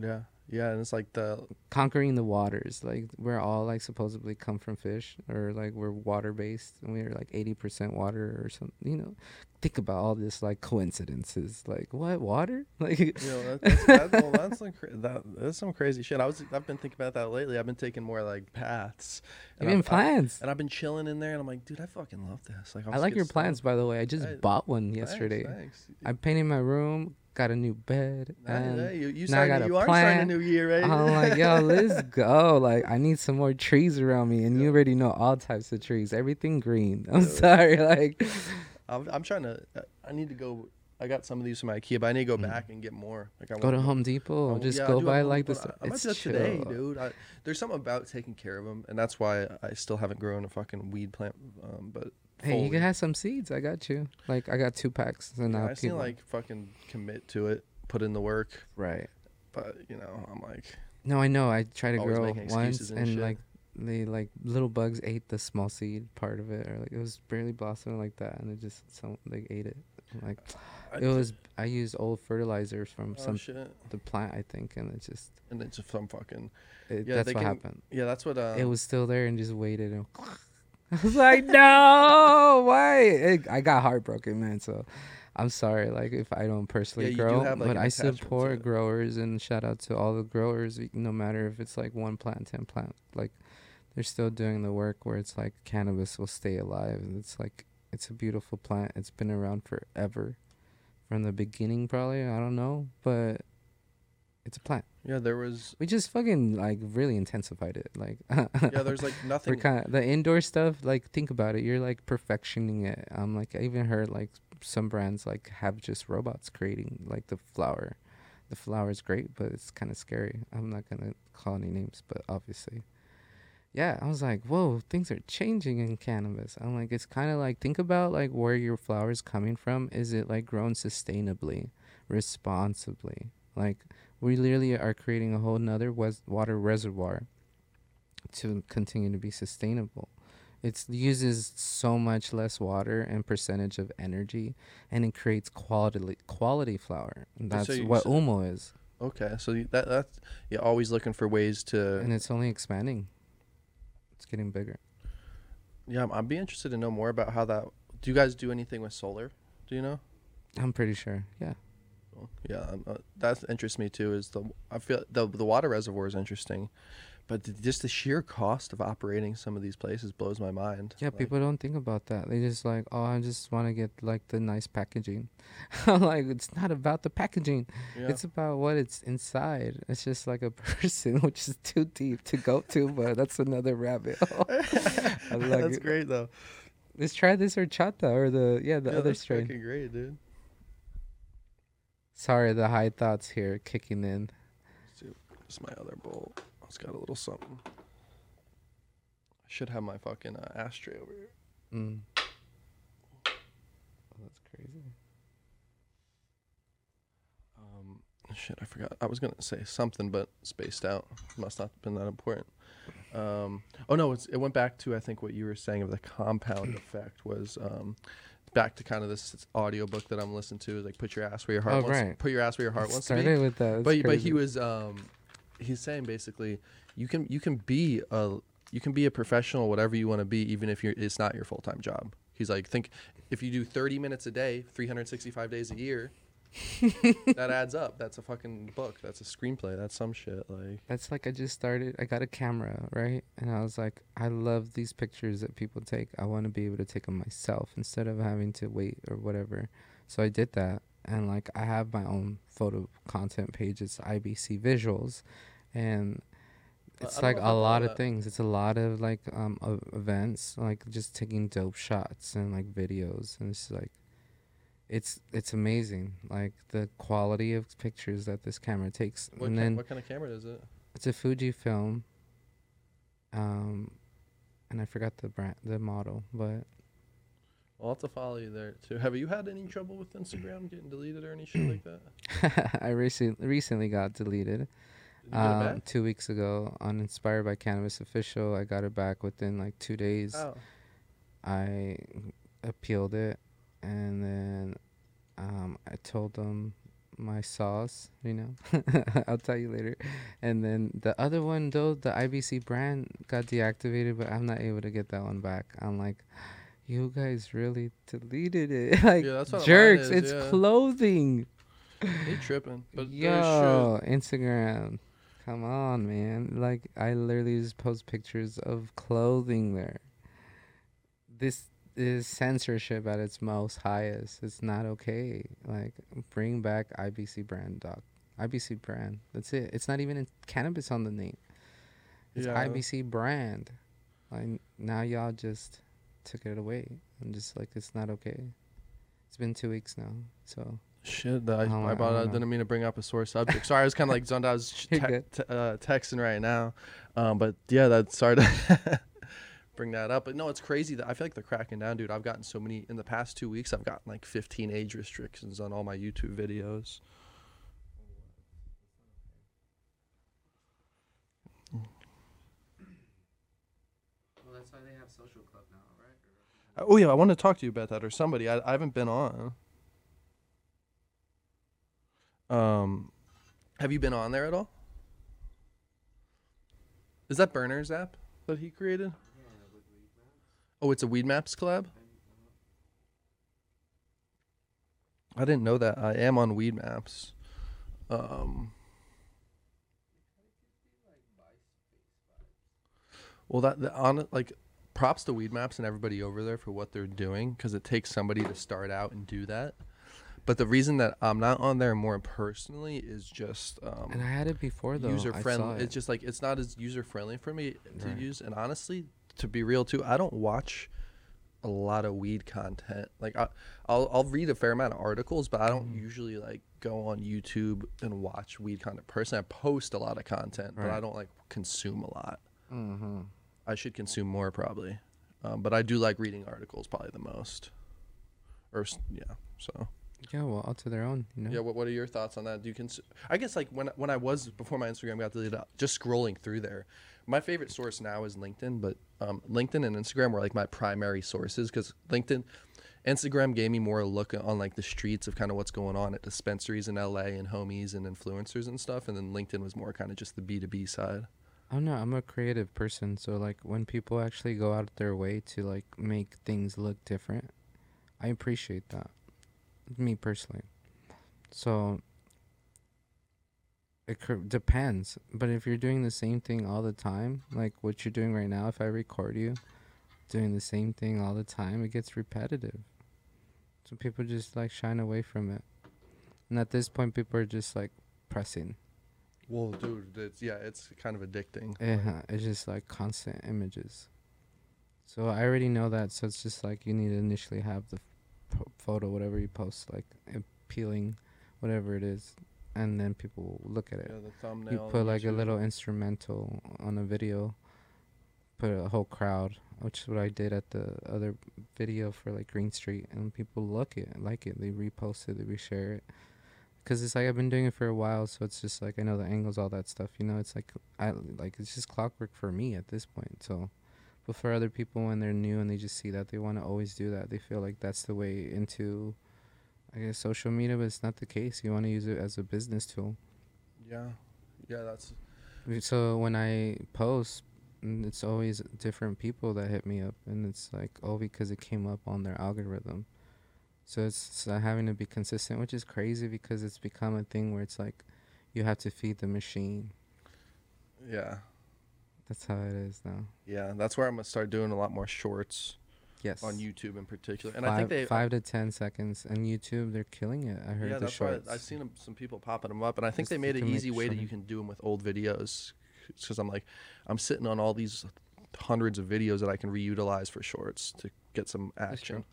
Yeah, yeah, and it's like the Conquering the waters. Like we're all like supposedly come from fish or like we're water based and we're like eighty percent water or something. You know, think about all this like coincidences. Like what water? Like you know that, that's, that, well, that's like that, that's some crazy shit. I was I've been thinking about that lately. I've been taking more like paths. and even I've- I- and I've been chilling in there, and I'm like, dude, I fucking love this. Like, I'll I like your plans, by the way. I just Hey, bought one Thanks, yesterday. thanks. I painted my room, got a new bed, and hey, you, you, now I got a you are starting a plan. new year, right? I'm like, yo, let's go. Like, I need some more trees around me, and you already know all types of trees, everything green. I'm Yeah. sorry, like, I'm, I'm trying to. I need to go. I got some of these from IKEA, but I need to go Mm. back and get more. Like, I go to Home Depot, Oh, just yeah, go by like this. I, It's do today, chill. dude. I, there's something about taking care of them, and that's why I still haven't grown a fucking weed plant. Um, but Hey, you can have some seeds. I got you. Like, I got two packs, and Yeah, I 'em. like fucking commit to it, put in the work, right. but you know, I'm like, No, I know. I tried to grow once, and and like they like little bugs ate the small seed part of it, or like it was barely blossoming like that, and it just some they ate it. Like I it was. I used old fertilizers from oh some shit, the plant, I think, and it just and it's just some fucking it, Yeah, that's what can- happened. yeah. That's what. Uh, it was still there and just waited. And I was like, no, why? It, I got heartbroken, man. So I'm sorry, like if I don't personally do grow, have, like, but I support growers and shout out to all the growers. No matter if it's like one plant, ten plant, like they're still doing the work where it's like cannabis will stay alive. And it's like it's a beautiful plant. It's been around forever, from the beginning probably. I don't know, but it's a plant. yeah, there was. We just fucking like really intensified it. Like Yeah, there's like we're nothing. kind of the indoor stuff. Like think about it. You're like perfectioning it. I'm um, like I even heard like some brands like have just robots creating like the flower. The flower is great, but it's kind of scary. I'm not gonna call any names, but obviously, yeah. I was like, whoa, things are changing in cannabis. I'm like, it's kind of like think about like where your flower is coming from. Is it like grown sustainably, responsibly? Like we literally are creating a whole nother wes- water reservoir to continue to be sustainable. It uses so much less water and percentage of energy, and it creates quality quality flour. And that's you what Humo is, Okay, so that that's you're always looking for ways to. and it's only expanding. It's getting bigger. yeah, I'm- I'd be interested to know more about how that. Do you guys do anything with solar? Do you know? I'm pretty sure. Yeah. Yeah, uh, that interests me too. Is the I feel the the water reservoir is interesting, but the, just the sheer cost of operating some of these places blows my mind. Yeah, Like, people don't think about that. They just like, oh, I just want to get like the nice packaging. Like, it's not about the packaging. Yeah. It's about what it's inside. It's just like a person, which is too deep to go to, but that's another rabbit hole. Like that's it. great though. Let's try this horchata or the yeah the yeah, other strain. fucking great, dude. Sorry, the high thoughts here kicking in. This is my other bowl. It's got a little something. I should have my fucking uh, ashtray over here. Mm. Oh, that's crazy. Um, shit, I forgot. I was gonna say something, but spaced out. Must not have been that important. Um, oh no, it's, it went back to I think what you were saying of the compound effect was um, back to kind of this audiobook that I'm listening to. Is like put your ass where your heart Oh, wants. right. Put your ass where your heart wants to be. Started with that. but That's but he was um he's saying basically you can you can be a you can be a professional whatever you want to be even if you're it's not your full-time job he's like think if you do 30 minutes a day 365 days a year that adds up. That's a fucking book. That's a screenplay. That's some shit. Like That's like I just started. I got a camera, right? And I was like, I love these pictures that people take. I want to be able to take them myself instead of having to wait or whatever. So I did that, and like I have my own photo content page. It's IBC Visuals, and it's like a lot of that. things. It's a lot of like um events, like just taking dope shots and like videos, and it's like. It's it's amazing, like the quality of pictures that this camera takes, what, and ca- then what kind of camera is it? it's a Fuji film. Um, and I forgot the brand, the model, but I'll have to follow you there too. Have you had any trouble with Instagram getting deleted or any shit like that? I recently recently got deleted. Did you get it Um, two weeks ago on Inspired by Cannabis Official, I got it back within like two days. Oh. I appealed it, and then um, I told them my sauce. You know, I'll tell you later. And then the other one, though, the IBC brand got deactivated, but I'm not able to get that one back. I'm like, you guys really deleted it, like Yeah, jerks. is, it's yeah. clothing. They tripping, but. Yo, Instagram. Come on, man. Like I literally just post pictures of clothing there. This is censorship at its most highest. It's not okay. Like bring back IBC brand doc. IBC brand. That's it. It's not even in cannabis on the name. It's Yeah. IBC brand. Like now y'all just took it away. I'm just like it's not okay. It's been two weeks now, so Shit, that I, Oh, I, I about, I don't didn't mean to bring up a sore subject. Sorry, I was kind of like zoned out. I was te- uh, texting right now, um, but yeah, that's sorry to bring that up. But no, it's crazy that I feel like they're cracking down, dude. I've gotten so many in the past two weeks. I've gotten like 15 age restrictions on all my YouTube videos. Well, that's why they have social club now, right? Oh yeah, I want to talk to you about that or somebody. I, I haven't been on. Um, have you been on there at all? Is that Burner's app that he created? Oh, it's a Weedmaps collab. I didn't know that. I am on Weedmaps. Um. Well, that the, on like props to Weedmaps and everybody over there for what they're doing because it takes somebody to start out and do that. But the reason that I'm not on there more personally is just um, And I had it before though. user friendly. it. It's just like it's not as user friendly for me to Right. use. And honestly, to be real too, I don't watch a lot of weed content. Like I, I'll I'll read a fair amount of articles, but I don't Mm-hmm. usually like go on YouTube and watch weed content. Personally, I post a lot of content, but I don't like consume a lot. Mm-hmm. I should consume more probably, um, but I do like reading articles probably the most. Or yeah, so Yeah, well, all to their own, you know. yeah. What What are your thoughts on that? Do you cons- I guess like when when I was before my Instagram got deleted, just scrolling through there. My favorite source now is LinkedIn, but um, LinkedIn and Instagram were like my primary sources because LinkedIn, Instagram gave me more a look on like the streets of kind of what's going on at dispensaries in LA and homies and influencers and stuff, and then LinkedIn was more kind of just the B two B side. I'm not. I'm a creative person, so like when people actually go out their way to like make things look different, I appreciate that. Me personally. So it depends, but if you're doing the same thing all the time, like what you're doing right now, if I record you doing the same thing all the time, it gets repetitive. So people just like shine away from it. And at this point people are just like pressing. Well, dude, it's yeah, it's kind of addicting. Yeah, it's just like constant images. So I already know that. So it's just like you need to initially have the photo, whatever you post, like appealing, whatever it is, and then people look at it. Yeah. You put like a little instrumental on a video, put a whole crowd, which is what I did at the other video for like Green Street, and people look it, like it, they repost it, they reshare it. Cause it's like I've been doing it for a while, so it's just like I know the angles, all that stuff. You know, it's like I like it's just clockwork for me at this point. So, but for other people when they're new and they just see that they want to always do that, they feel like that's the way into, I guess, social media. But it's not the case. You want to use it as a business tool. Yeah, yeah, that's So when I post, mm, it's always different people that hit me up, and it's like all because it came up on their algorithm. So it's uh, having to be consistent, which is crazy because it's become a thing where it's like you have to feed the machine. Yeah. That's how it is now. Yeah, that's where I'm gonna start doing a lot more shorts Yes. on YouTube in particular. And five, I think they five to ten seconds, and YouTube they're killing it. I heard yeah, the that's shorts. why I've seen some people popping them up, and I think Just they made an easy way that you can do them with old videos. Because I'm like, I'm sitting on all these hundreds of videos that I can reutilize for shorts to get some action.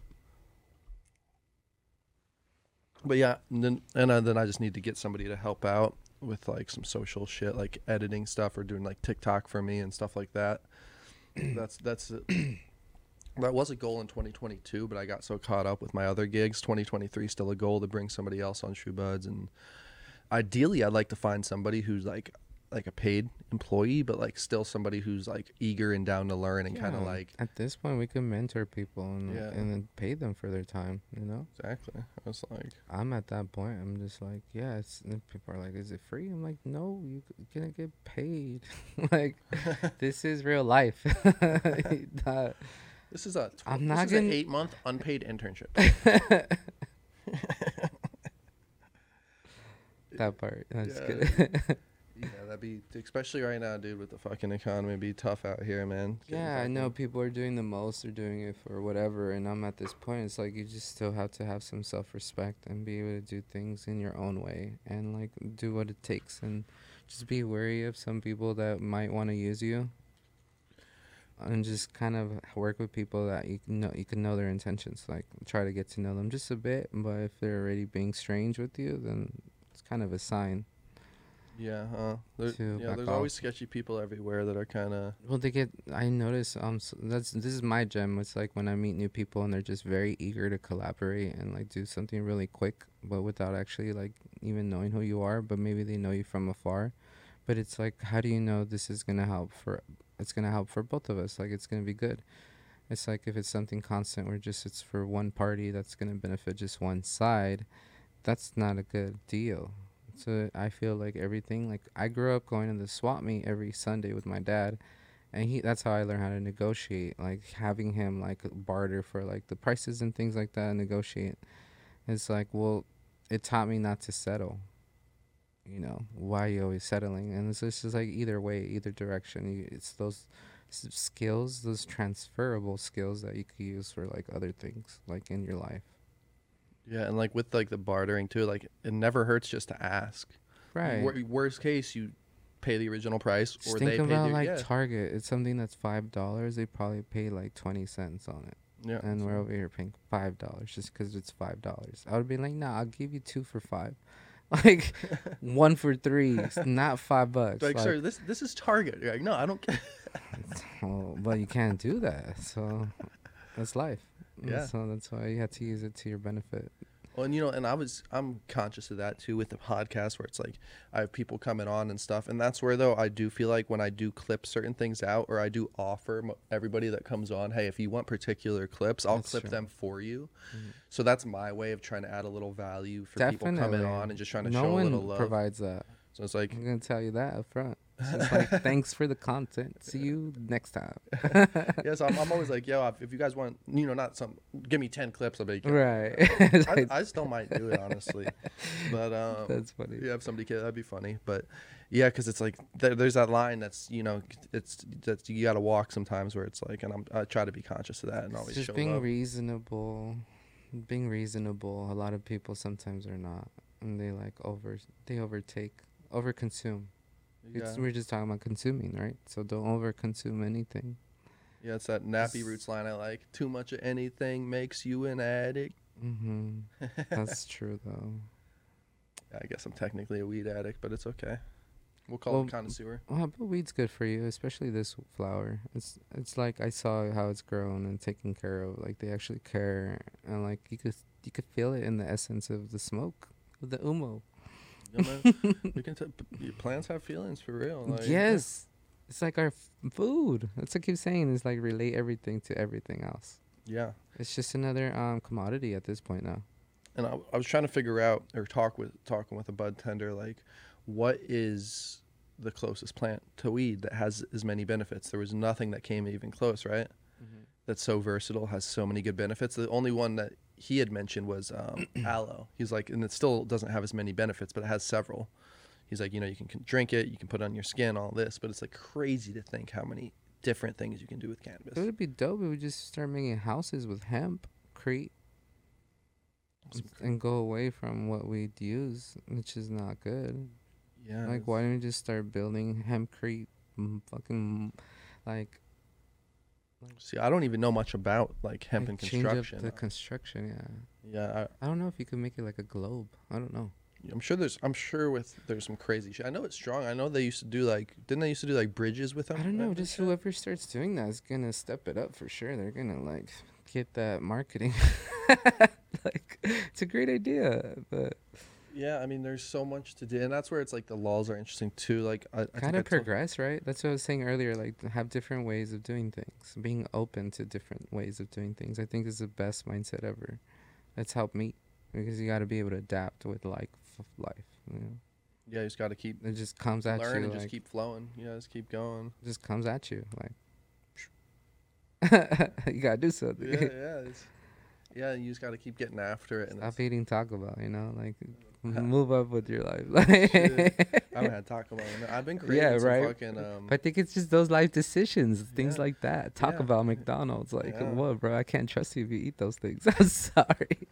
But yeah, and then and uh, then I just need to get somebody to help out with like some social shit, like editing stuff or doing like TikTok for me and stuff like that. that's that's. That was a goal in 2022, but I got so caught up with my other gigs. 2023 still a goal to bring somebody else on True Buds, and ideally, I'd like to find somebody who's like like a paid employee, but like still somebody who's like eager and down to learn and kind of like at this point we can mentor people and Yeah. and then pay them for their time. You know, exactly. I was like, I'm at that point. I'm just like, yeah. It's people are like, is it free? I'm like, no, you gonna get paid. like, this is real life. this is a tw- I'm this not is an gonna- eight month unpaid internship. that part. That's Yeah. good. Yeah, that'd be especially right now, dude, with the fucking economy. It'd be tough out here, man. Getting Yeah, I know people are doing the most, they're doing it for whatever, and I'm at this point. It's like you just still have to have some self respect and be able to do things in your own way and like do what it takes and just be wary of some people that might want to use you. And just kind of work with people that you can know you can know their intentions. Like try to get to know them just a bit, but if they're already being strange with you, then it's kind of a sign. Yeah, huh? There, yeah, there's off. always sketchy people everywhere that are kind of. Well, they get. I notice. Um, s that's this is my gem. It's like when I meet new people and they're just very eager to collaborate and like do something really quick, but without actually like even knowing who you are. But maybe they know you from afar. But it's like, how do you know this is gonna help for? It's gonna help for both of us. Like it's gonna be good. It's like if it's something constant where just it's for one party that's gonna benefit just one side, that's not a good deal. So I feel like everything like I grew up going to the swap meet every Sunday with my dad and he that's how I learned how to negotiate. Like having him like barter for like the prices and things like that and negotiate. It's like, well, it taught me not to settle. You know, why are you always settling? And it's just like either way, either direction. You, it's those skills, those transferable skills that you could use for like other things, like in your life. Yeah, and like with like the bartering too, like it never hurts just to ask. Right. Wor- worst case, you pay the original price, Just or think they pay about the like yeah. Target. It's something that's five dollars. They probably pay like twenty cents on it, yeah. and we're over here paying five dollars just because it's five dollars. I would be like, nah, I'll give you two for five, like one for three, it's not five bucks. like, like, sir, this this is Target. You're like, no, I don't. care. oh, but you can't do that. So that's life. Yeah. So that's why you have to use it to your benefit. Well, and you know, and I was I'm conscious of that too with the podcast where it's like I have people coming on and stuff, and that's where though I do feel like when I do clip certain things out or I do offer everybody that comes on, hey, if you want particular clips, I'll That's clip true. them for you. Mhm. So that's my way of trying to add a little value for people coming on and just trying to no show a little love. provides that. so it's like, I'm gonna tell you that up front. It's like, thanks for the content. See you next time. yes, I'm, I'm always like, yo, if, you guys want, you know, not some, give me ten clips, I'll be like, Right. I, I still might do it honestly, but um, That's funny. Yeah, if somebody could, that'd be funny. But yeah, because it's like there, there's that line that's you know it's that you got to walk sometimes where it's like, and I'm I try to be conscious of that and always just show being love. reasonable being reasonable a lot of people sometimes are not and they like over they overtake over consume it's, we're just talking about consuming right so don't over consume anything yeah, it's that nappy roots line I like. Too much of anything makes you an addict. mm-hmm that's true though Yeah, I guess I'm technically a weed addict, but it's okay. We'll call Well, it connoisseur. well but weed's good for you especially this flower it's it's like i saw how it's grown and taken care of like they actually care and like you could you could feel it in the essence of the smoke of the Humo You know, man, we can t- plants have feelings for real. Like, yes. It's like our f- food. That's what I keep saying. Is like relate everything to everything else. Yeah. It's just another um commodity at this point now. and I, I was trying to figure out or talk with talking with a bud tender like what is the closest plant to weed that has as many benefits there was nothing that came even close right that's so versatile has so many good benefits the only one that he had mentioned was um, aloe. He's like, and it still doesn't have as many benefits, but it has several. He's like, you know, you can, can drink it, you can put it on your skin, all this, but it's like crazy to think how many different things you can do with cannabis. It would be dope if we just start making houses with hemp, crete, and go away from what we'd use, which is not good. Yeah, Like, why don't we just start building hempcrete, fucking, like, See, I don't even know much about like hemp and change up construction. the construction, yeah. yeah, I don't know if you could make it like a globe. I don't know. I, I'm sure there's. I'm sure with there's some crazy shit. I know it's strong. I know they used to do like. Didn't they used to do like bridges with them? I don't know. Just shit? whoever starts doing that is gonna step it up for sure. They're gonna like get that marketing. like, it's a great idea, but Yeah, I mean, there's so much to do, and that's where it's like the laws are interesting too. Like, I, I kind of progress, right? That's what I was saying earlier. Like, have different ways of doing things, being open to different ways of doing things. I think is the best mindset ever. That's helped me because you got to be able to adapt with like f- life. You know, Yeah, you just got to keep it just comes at learn you. and like, just keep flowing. Yeah, just keep going. just comes at you like. you gotta do something. Yeah, yeah, yeah. You just got to keep getting after it. And Stop eating Taco Bell, you know, like Huh. move up with your life. Shit. Haven't had Taco Bell. I've been craving Yeah, some right. fucking um. I think it's just those life decisions, things Yeah. like that. Taco Yeah. Bell, McDonald's, like Yeah. what, bro? I can't trust you if you eat those things. I'm sorry.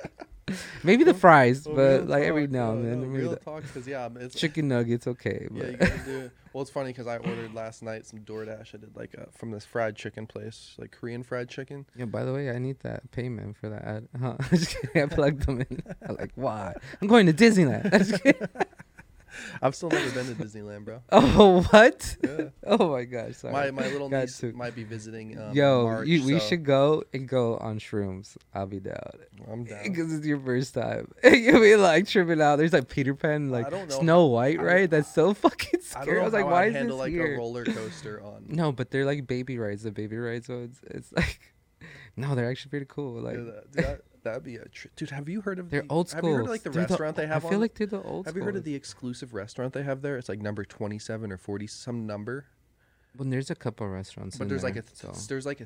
Maybe the fries, well, but like every now and then. no, real the talk, because yeah, it's chicken nuggets, okay. Yeah, But you gotta do. Well, it's funny because I ordered last night some DoorDash. I did like a, from this fried chicken place, like Korean fried chicken. yeah. By the way, I need that payment for that ad. Huh? I plugged them in. I'm like, why? I'm going to Disneyland. I've still never been to Disneyland, bro. oh, what? Yeah. Oh my gosh, sorry. My my little Got niece to. might be visiting. Um, Yo, March, you, we so should go and go on shrooms. I'll be down. I'm down. Because it's your first time. You'll be like tripping out. There's like Peter Pan, like Snow White, I- right? That's so fucking I scary. I, know was like, why I'd is handle this like here? a roller coaster on. No, but they're like baby rides. The baby rides ones. It's like, no, they're actually pretty cool. Like dude, that'd be a tr- dude. Have you heard of? they're the, old school. Have you heard of like the restaurant they have I feel on? like they're the old. have you heard of the exclusive restaurant they have there? It's like number twenty-seven or forty, some number. Well, there's a couple restaurants. But there's like a so. there's like a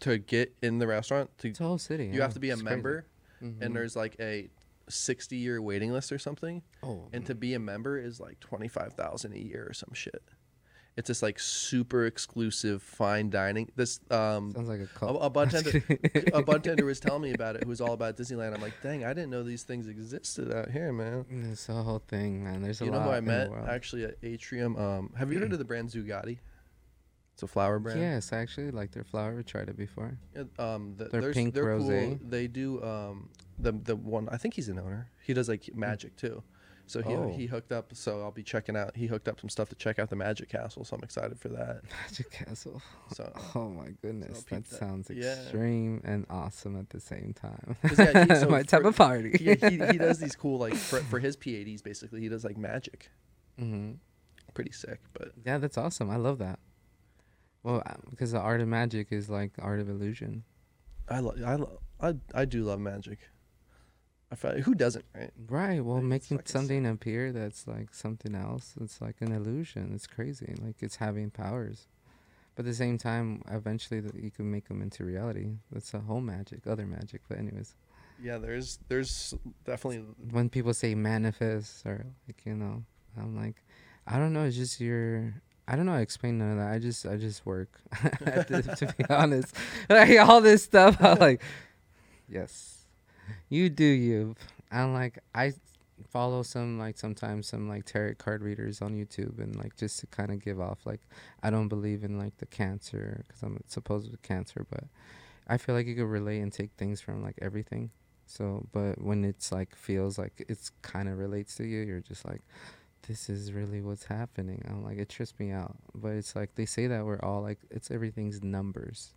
to get in the restaurant to It's a whole city. you have to be a member, Mhm. and there's like a sixty year waiting list or something. oh, and to be a member is like 25,000 a year or some shit. It's this like super exclusive fine dining. This um sounds like a a, cult. a bartender a bartender was telling me about it who was all about Disneyland. I'm like, "Dang, I didn't know these things existed out here, man." It's a whole thing, man. There's a You know who I met actually at Atrium? Um have you heard of the brand Zugatti? It's a flower brand. Yes, I actually like their flower. I tried it before. Um, the, Their pink they're cool. rosé. They do um, the the one. I think he's an owner. He does like magic too. So he Oh. he hooked up. So I'll be checking out. He hooked up some stuff to check out the Magic Castle. So I'm excited for that. Magic Castle. So Oh my goodness, peep that that. sounds Yeah. extreme and awesome at the same time. yeah, he- so my type for- of party. he, he he does these cool like for, for his PADs basically. He does like magic. Mm-hmm. Pretty sick. But Yeah, that's awesome. I love that. Well, uh, because the art of magic is like art of illusion. I lo- I lo- I I do love magic. I feel, who doesn't right? Right. Well, Like, making sick. something appear that's like something else. It's like an illusion. It's crazy. Like it's having powers. But at the same time, eventually that you can make them into reality. That's a whole magic, other magic. But anyways, Yeah, there's there's definitely when people say manifest or like you know, I'm like, I don't know. It's just your. I don't know. how to explain none of that. I just I just work. to, to be honest, like all this stuff. I'm like, yes, you do you. I'm like I follow some like sometimes some like tarot card readers on YouTube and like just to kind of give off like I don't believe in like the cancer because I'm supposed with cancer, but I feel like you could relate and take things from like everything. So, but when it's like feels like it's kind of relates to you, you're just like, this is really what's happening. I'm like, it trips me out. But it's like they say that we're all like, it's everything's numbers,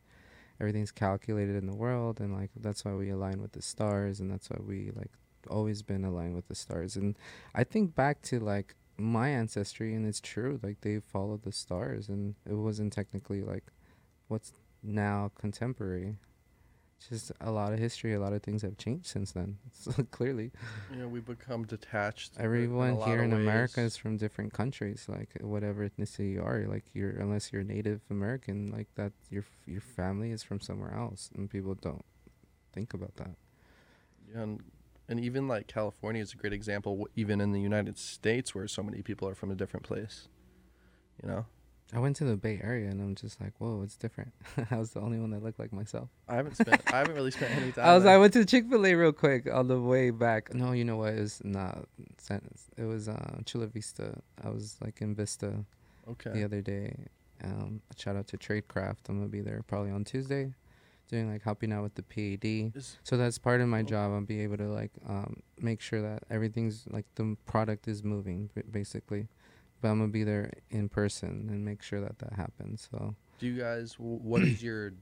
everything's calculated in the world, and like that's why we align with the stars, and that's why we like always been aligned with the stars. And I think back to like my ancestry, and it's true. Like they followed the stars, and it wasn't technically like what's now contemporary. Just a lot of history, a lot of things have changed since then. So clearly, know we become detached. everyone lot here in America is from different countries. Like whatever ethnicity you are, like you're unless you're Native American, like that your your family is from somewhere else, and people don't think about that. Yeah, and, and even like California is a great example. w- Even in the United States, where so many people are from a different place, you know. I went to the Bay Area and I'm just like, whoa, it's different. I was the only one that looked like myself. I haven't spent. I haven't really spent any time. I was. there. I went to Chick Fil A real quick on the way back. No, you know what? It was not. It was uh, Chula Vista. I was like in Vista okay. the other day. Um, shout out to Tradecraft. I'm gonna be there probably on Tuesday, doing like helping out with the PAD. Is- So that's part of my Cool. job. I'll be able to like um, make sure that everything's like the product is moving basically. But I'm gonna be there in person and make sure that that happens. So do you guys? What is your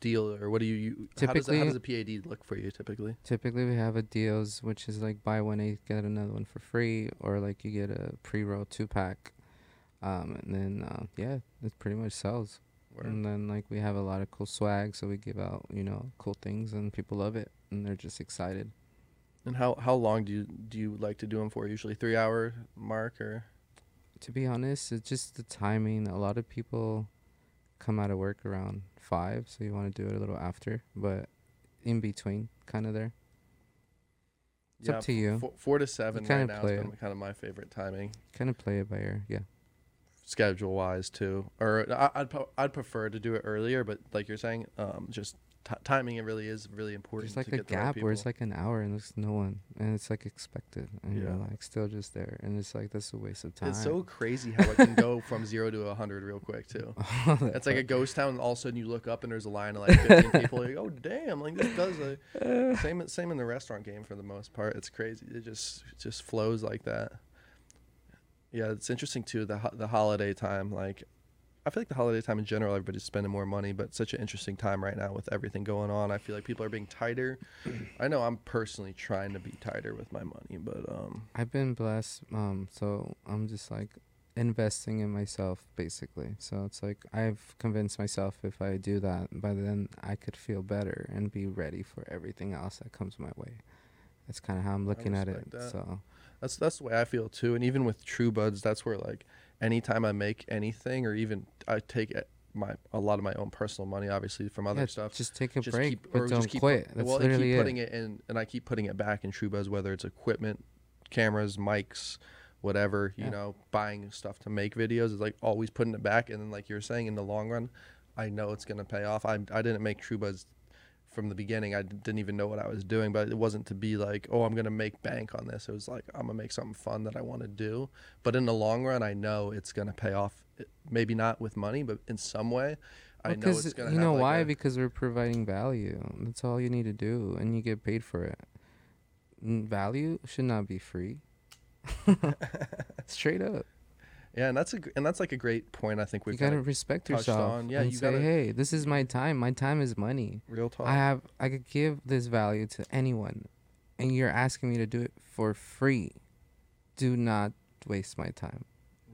deal, or what do you? you how does, how does a PAD look for you typically? typically we have a deals which is like buy one eighth get another one for free, or like you get a pre-roll two pack, um, and then uh, yeah, it pretty much sells. Word. And then like we have a lot of cool swag, so we give out you know cool things, and people love it, and they're just excited. And how how long do you do you like to do them for? Usually three hour mark or To be honest, it's just the timing. A lot of people come out of work around five, so you want to do it a little after, but in between, kind of there. It's up to you. Four, four to seven right kinda now is it. kind of my favorite timing, Kind of play it by ear, yeah. schedule wise too. Or I, I'd pro- I'd prefer to do it earlier, but like you're saying, um, just t- timing it really is really important. There's like a right gap where it's like an hour and there's no one, and it's like expected, and you're like still just there, and it's like that's a waste of time. It's so crazy how it can go from zero to a hundred real quick too. It's like a ghost town, and all of a sudden you look up and there's a line of like 15 people. Like, oh damn! Like this does a same same in the restaurant game for the most part. It's crazy. It just it just flows like that. Yeah, it's interesting too. The ho- the holiday time, like I feel like the holiday time in general, everybody's spending more money, but such an interesting time right now with everything going on. I feel like people are being tighter. I know I'm personally trying to be tighter with my money, but um, I've been blessed, um, so I'm just like investing in myself basically. So it's like I've convinced myself if I do that, by then I could feel better and be ready for everything else that comes my way. That's kind of how I'm looking at it. that. So That's that's the way I feel too. And even with True Buds, that's where like anytime I make anything or even I take my a lot of my own personal money, obviously from other yeah, stuff. just take a just break, keep- but or don't just keep quit. That's well, literally keep putting it in, and I keep putting it back in True Buds, whether it's equipment, cameras, mics, whatever. You Yeah. know, buying stuff to make videos is like always putting it back, and then like you're saying, in the long run, I know it's gonna pay off. I I didn't make True Buds from the beginning. I didn't even know what I was doing, but it wasn't to be like, oh, I'm gonna make bank on this. It was like I'm gonna make something fun that I want to do. But in the long run, I know it's gonna pay off. Eh, maybe not with money, but in some way, I know it's gonna. you have know like why? a- because we're providing value. That's all you need to do, and you get paid for it. Value should not be free. Straight up, Yeah, and that's a and that's like a great point. I think we've gotta respect yourself on. Yeah, and you say, gotta- "Hey, this is my time. My time is money. real talk. I have. I could give this value to anyone, and you're asking me to do it for free. Do not waste my time.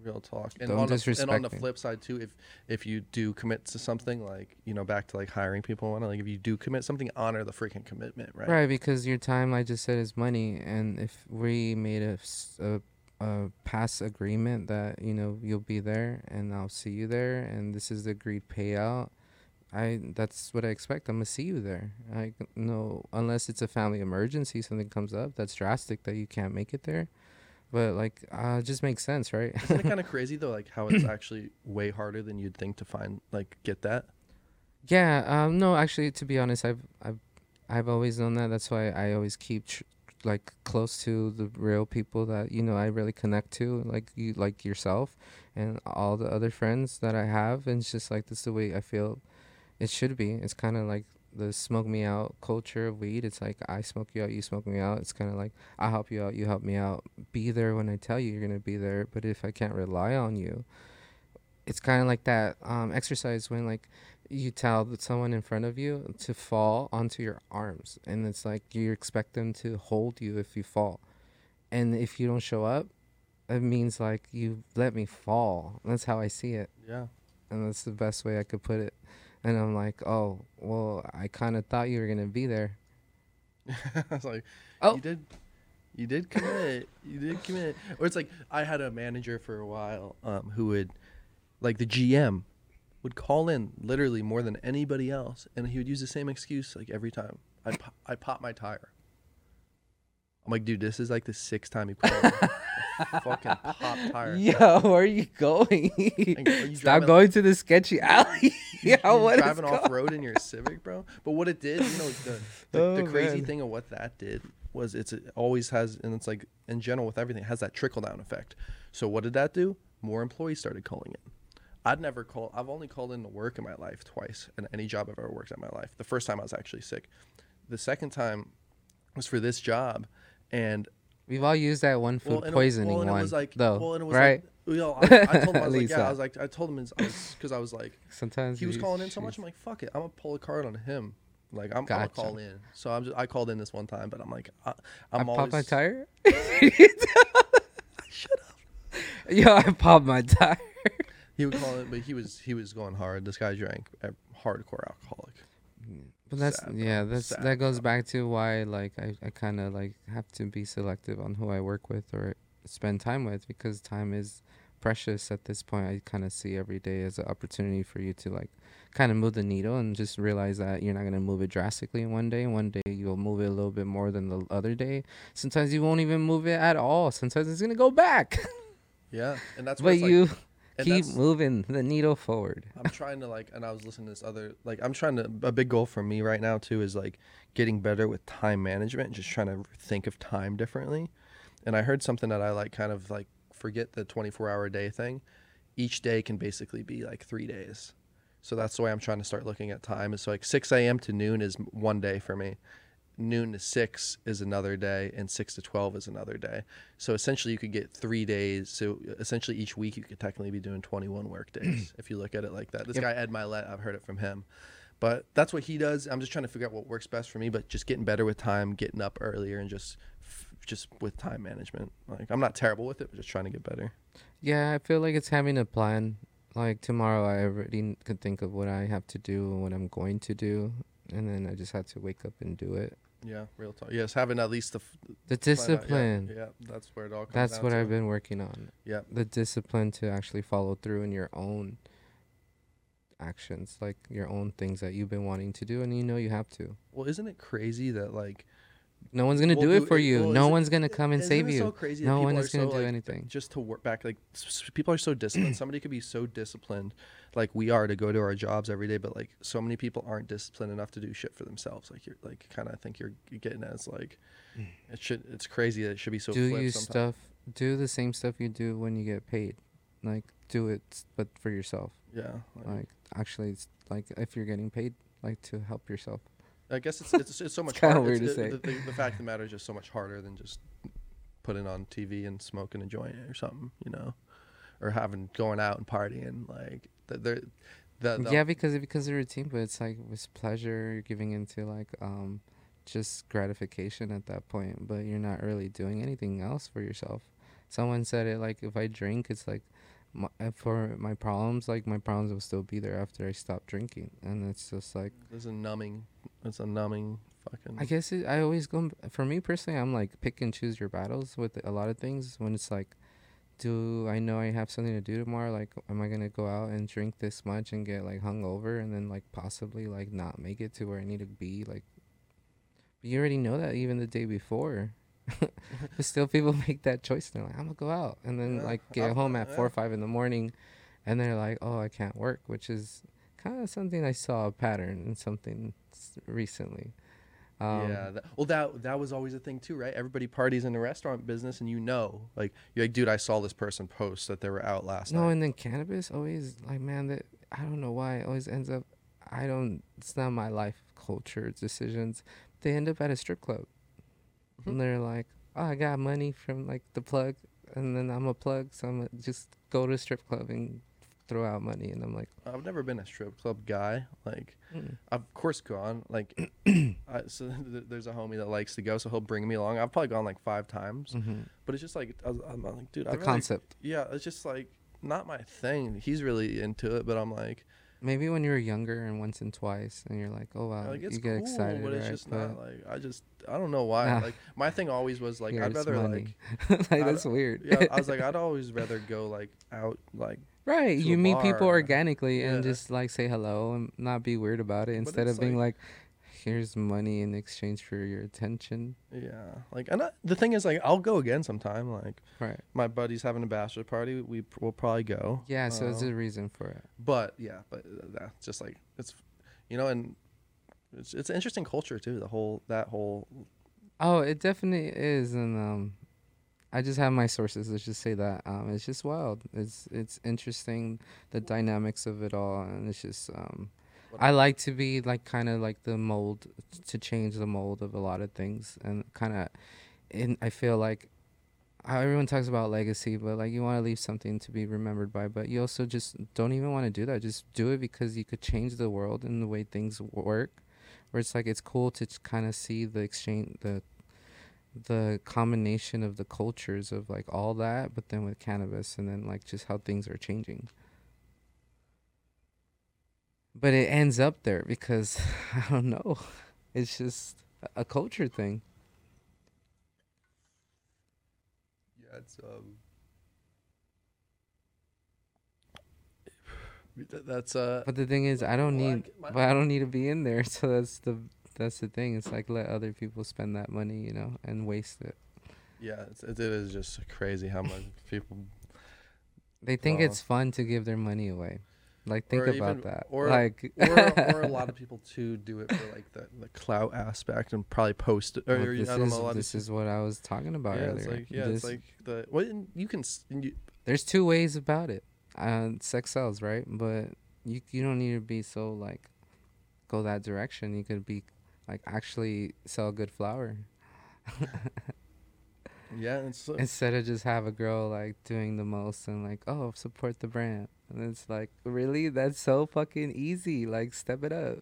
real talk. And Don't on, the, and on the flip side too, if if you do commit to something, like you know, back to like hiring people, and like if you do commit something, honor the freaking commitment, right? Right, because your time, I just said, is money, and if we made a, a, a past agreement that you know you'll be there and I'll see you there, and this is the agreed payout, I that's what I expect. I'm gonna see you there. I no, unless it's a family emergency, something comes up that's drastic that you can't make it there, but like, uh, it just makes sense, right? Isn't it kind of crazy though, like how it's actually way harder than you'd think to find like get that? Yeah. Um. No, actually, to be honest, I've I've I've always known that. That's why I always keep tr- like close to the real people that you know I really connect to, like you, like yourself, and all the other friends that I have. And it's just like this is the way I feel it should be. It's kind of like the smoke me out culture of weed. It's like I smoke you out, you smoke me out. It's kind of like I help you out, you help me out. Be there when I tell you you're gonna be there. But if I can't rely on you, it's kind of like that um, exercise when like you tell that someone in front of you to fall onto your arms, and it's like you expect them to hold you if you fall, and if you don't show up, it means like you let me fall. That's how I see it Yeah. and that's the best way I could put it. And I'm like, oh, well, I kind of thought you were gonna be there. I was like, Oh. you did, you did commit, you did commit. Or it's like I had a manager for a while, um, who would, like the GM, would call in literally more than anybody else, and he would use the same excuse like every time. I po- I popped my tire. I'm like, dude, this is like the sixth time he put on a fucking pop tire. Yo, where are you going? are you Stop going to the sketchy alley. yeah, You're what driving off going- road in your Civic, bro. But what it did, you know, the the, Oh, the crazy man. thing of what that did was it's it always has, and it's like in general with everything, it has that trickle down effect. So what did that do? More employees started calling in. I'd never call. I've only called in to work in my life twice, in any job I've ever worked in my life. The first time I was actually sick. The second time was for this job, and We've all used that one food well, and it- poisoning well, and one, it was like, though, well, and it was right? Like, you know, I, I told him I was like, yeah, I was like, I told him because I was like, Sometimes he was calling in so much. I'm like, fuck it, I'm gonna pull a card on him. Like I'm, I'm gonna call in. So I'm just I called in this one time, but I'm like, I, I I'm popped always my tire. Shut up. Yo, I popped my tire. He would call it, but he was he was going hard. This guy drank a hardcore alcoholic. But that's Sad, yeah, that's Sad, that goes back to why like I, I kind of like have to be selective on who I work with or spend time with because time is precious at this point. I kind of see every day as an opportunity for you to like kind of move the needle and just realize that you're not going to move it drastically in one day. One day you'll move it a little bit more than the other day. Sometimes you won't even move it at all. Sometimes it's going to go back. Yeah, and that's but it's like- you and keep moving the needle forward. I'm trying to like, and I was listening to this other like I'm trying to a big goal for me right now too is like getting better with time management, and just trying to think of time differently. And I heard something that I like kind of like forget the 24 hour day thing. Each day can basically be like three days. So that's the way I'm trying to start looking at time. Is so like 6 a.m. to noon is one day for me. Noon to 6 is another day, and 6 to 12 is another day. So essentially, you could get three days. So essentially, each week you could technically be doing 21 work days if you look at it like that. This Yep. guy Ed Mylett, I've heard it from him, but that's what he does. I'm just trying to figure out what works best for me. But just getting better with time, getting up earlier, and just just with time management. Like I'm not terrible with it, but just trying to get better. Yeah, I feel like it's having a plan. Like tomorrow, I already could think of what I have to do and what I'm going to do, and then I just had to wake up and do it. Yeah, real talk. Yes, having at least the f- The out- yeah, discipline. Yeah, that's where it all comes. That's what. I've been working on. Yeah. The discipline to actually follow through in your own actions, like your own things that you've been wanting to do, and you know you have to. Well, isn't it crazy that like No one's gonna Well, do it for you. well, no is it- one's gonna come and save you. So crazy No one is gonna so, do like, anything. Just to work back, like s- people are so disciplined. Somebody could be so disciplined, like we are, to go to our jobs every day. But like so many people aren't disciplined enough to do shit for themselves. Like you're like kind of think you're, you're getting as like mm. it should. It's crazy that it should be so. do you sometimes. stuff? Do the same stuff you do when you get paid. Like do it, but for yourself. Yeah. like, Like actually, it's like if you're getting paid, like to help yourself. I guess it's it's, it's so much kinda harder. weird It's- to the, say. The, the, the fact of the matter is just so much harder than just putting on TV and smoking a joint or something, you know, or having going out and partying. Like the, the, yeah, because because of routine, but it's like with pleasure, you're giving into like um, just gratification at that point, but you're not really doing anything else for yourself. Someone said it like if I drink, it's like my, uh, for my problems, like my problems will still be there after I stop drinking, and it's just like It's a numbing. It's a numbing fucking. I guess it, I always go for me personally. I'm like pick and choose your battles with a lot of things. When it's like, do I know I have something to do tomorrow? Like, am I gonna go out and drink this much and get like hungover and then like possibly like not make it to where I need to be? Like, but you already know that even the day before. but still, people make that choice. They're like, I'm gonna go out and then Yeah, like get I've- home at four or five in the morning, and they're like, oh, I can't work, which is kind of something I saw a pattern in something recently. Um, yeah. That, well, that that was always a thing too, right? Everybody parties in the restaurant business, and you know, like you're like, dude, I saw this person post that they were out last No, night. No, and then cannabis always like man that I don't know why it always ends up I don't it's not my life culture decisions. They end up at a strip club. Mhm. And they're like, Oh, I got money from like the plug and then I'm a plug, so I'm gonna just go to a strip club and throw out money and I'm like, I've never been a strip club guy. Like, mm. I've of course gone. Like, I, so th- there's a homie that likes to go, so he'll bring me along. I've probably gone like five times, Mhm. but it's just like I I'm like, dude, the rather- concept. Yeah, it's just like not my thing. He's really into it, but I'm like, Maybe when you were younger and once and twice and you're like, Oh wow, like you get cool, excited, but it's right? just But not like I just I don't know why. Ah. Like my thing always was like yeah, I'd rather money. like like that's weird. yeah I was like I'd always rather go like out like Right, you meet people organically and just like say hello and not be weird about it instead of being like, here's money in exchange for your attention. Yeah, like, and I, the thing is, like, I'll go again sometime. Like, Right. my buddy's having a bachelor party. We p- will probably go. Yeah, so it's Um, a reason for it. but yeah, but uh, that's just like it's, you know, and it's it's an interesting culture too. The whole that whole Oh, it definitely is, and um, I just have my sources. Let's just say that um, it's just wild. It's it's interesting the dynamics of it all, and it's just um, I like to be like kind of like the mold to change the mold of a lot of things, and kind of, and I feel like. How everyone talks about legacy, but like you want to leave something to be remembered by, but you also just don't even want to do that. Just do it because you could change the world and the way things work. Where it's like it's cool to kind of see the exchange, the the combination of the cultures of like all that, but then with cannabis and then like just how things are changing. But it ends up there because I don't know. It's just a culture thing. yeah, it's um. That's uh. But the thing is, I don't Well, need, but I don't need to be in there. So that's the that's the thing. It's like let other people spend that money, you know, and waste it. Yeah, it's, it is just crazy how much people They think Wow. it's fun to give their money away. Like think about even- that. or- like or, or a lot of people too do it for like the, the clout aspect and probably post it. Or, Well, or, this is know. A lot this is what I was talking about yeah, earlier. it's like yeah, This- it's like the what you can you, there's two ways about it. Uh, sex sells, right? But you you don't need to be so like go that direction. You could be like actually sell good flower yeah, it's uh, instead of just have a girl like doing the most and like oh support the brand. And it's like really that's so fucking easy. Like step it up.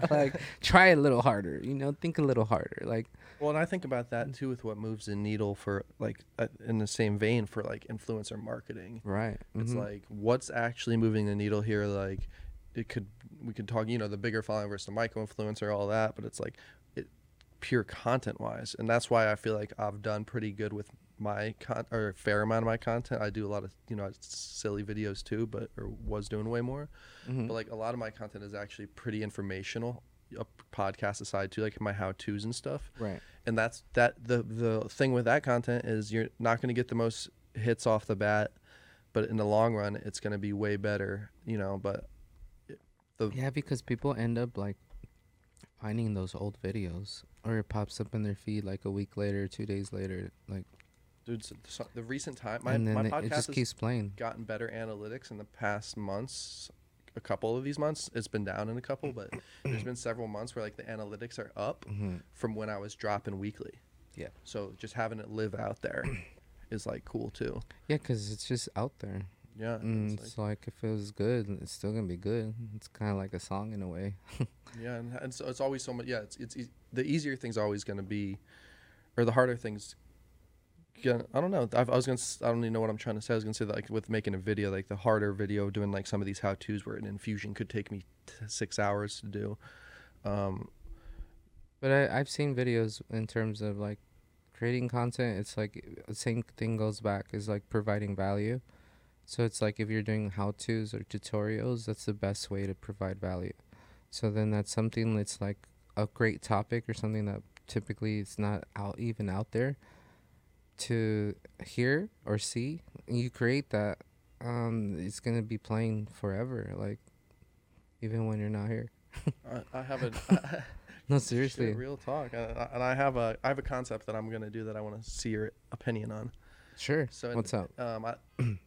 like try a little harder. You know, think a little harder. Like well, and I think about that too with what moves the needle for like uh, in the same vein for like influencer marketing. right. It's mhm. like what's actually moving the needle here. Like it could we could talk you know the bigger following versus the micro influencer all that, but it's like it pure content wise, and that's why I feel like I've done pretty good with my con or a fair amount of my content. I do a lot of you know silly videos too, but or was doing way more. Mhm. But like a lot of my content is actually pretty informational. A podcast aside too, like my how tos and stuff right. and that's that the the thing with that content is you're not going to get the most hits off the bat but in the long run it's going to be way better you know but the Yeah, because people end up like finding those old videos, or it pops up in their feed like a week later, two days later, like, dude so- so the recent time my, and then my it, it podcast just has keeps playing. gotten better analytics in the past months a couple of these months it's been down in a couple but there's been several months where like the analytics are up hmm from when i was dropping weekly Yeah. so just having it live out there is like cool too Yeah, because it's just out there. Yeah Mm, it's like- it's like if it was good, it's still gonna be good. It's kind of like a song in a way. Yeah, and, and so it's always so much. Yeah, it's it's eas the easier thing's always going to be, or the harder things. Gonna, I don't know. I've, I was gonna. s- I don't even know what I'm trying to say. I was gonna say that like with making a video, like the harder video, doing like some of these how tos where an infusion could take me t- six hours to do. Um, But I, I've seen videos in terms of like creating content. It's like the same thing goes back is like providing value. So it's like if you're doing how to's or tutorials, that's the best way to provide value. So then that's something that's like a great topic or something that typically is not out even out there to hear or see. You create that, um, it's gonna be playing forever. Like even when you're not here. I, I have a. No, Shit, seriously. real talk, and I, and I have a I have a concept that I'm gonna do that I want to see your opinion on. Sure. So What's up? Um, I,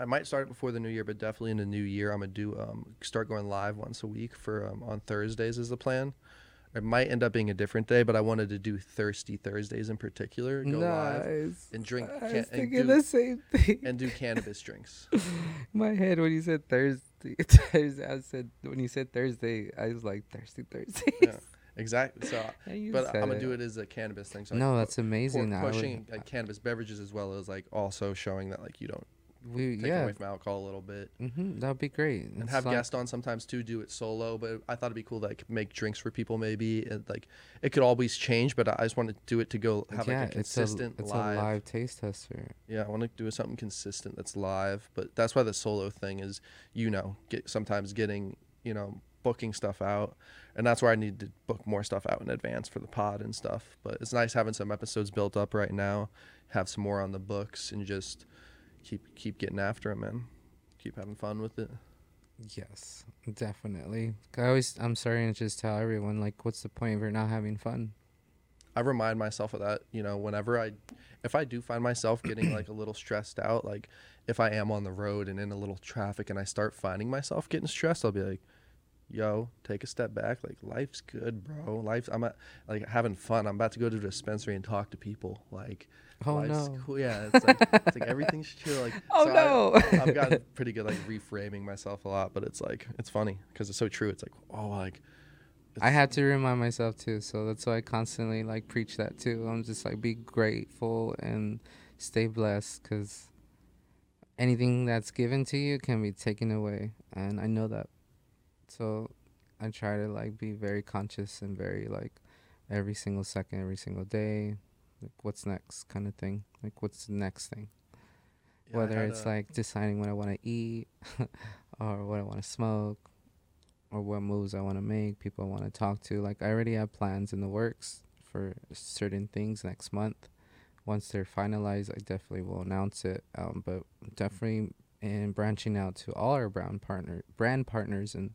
I might start it before the new year, but definitely in the new year, I'm gonna do um start going live once a week for um on Thursdays is the plan. It might end up being a different day, but I wanted to do Thirsty Thursdays in particular. Go live Nice. and drink I was and thinking do- the same thing. and do cannabis drinks. My head when you said Thursday, Thursday, I said when you said Thursday, I was like thirsty Thursday. Yeah, exactly. So, but I'm gonna do it as a cannabis thing. So No, that's amazing. Would- pushing like cannabis beverages as well as like also showing that like you don't we take yeah, away from alcohol a little bit. mm-hmm, that'd be great. and It's have like- guests on sometimes too. Do it solo, but I thought it'd be cool to like make drinks for people. Maybe and, like it could always change, but I just want to do it to go have yeah, like a it's a consistent it's live. a live taste tester. Yeah, I want to do something consistent that's live. But that's why the solo thing is, you know, get sometimes getting you know booking stuff out and that's where I need to book more stuff out in advance for the pod and stuff. But it's nice having some episodes built up right now, have some more on the books, and just keep keep getting after it, man. Keep having fun with it. Yes, definitely. I always, I'm sorry to just tell everyone like, what's the point if you're not having fun? I remind myself of that, you know, whenever I, if I do find myself getting like a little stressed out, like if I am on the road and in a little traffic and I start finding myself getting stressed, I'll be like, yo, take a step back. Like life's good, bro. Life's, I'm at, like having fun. I'm about to go to the dispensary and talk to people. Like, Oh life's no. cool. Yeah. It's like, it's like everything's chill. Like, Oh so no. I've gotten pretty good like reframing myself a lot, but it's like it's funny because it's so true. It's like oh like I had to remind myself too, so that's why I constantly like preach that too. I'm just like be grateful and stay blessed, cause anything that's given to you can be taken away, and I know that. So I try to like be very conscious and very like every single second, every single day, like what's next kind of thing. Like what's the next thing? yeah, Whether it's a- like deciding what I want to eat, or what I want to smoke, or what moves I want to make, people I want to talk to. Like I already have plans in the works for certain things next month. Once they're finalized, I definitely will announce it. Um, but definitely in branching out to all our brand partner brand partners and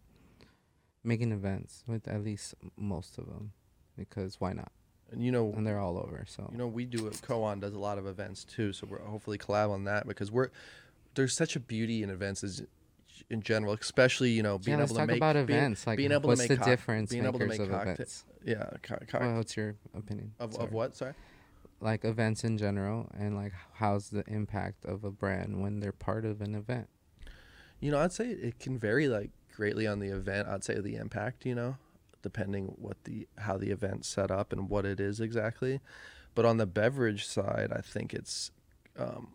making events with at least most of them, because why not? And you know And they're all over. So you know we do it. Koan does a lot of events too, so we're hopefully collab on that because we're there's such a beauty in events as in general, especially you know being yeah, able to make about being- events. Like, being able to what's make the cock- difference being able to make of cocktail- events? yeah co- co- Well, what's your opinion? of, Sorry. of what sorry like events in general and like how's the impact of a brand when they're part of an event You know, I'd say it can vary like greatly on the event. I'd say the impact, you know, depending what the how the event's set up and what it is exactly. But on the beverage side, I think it's um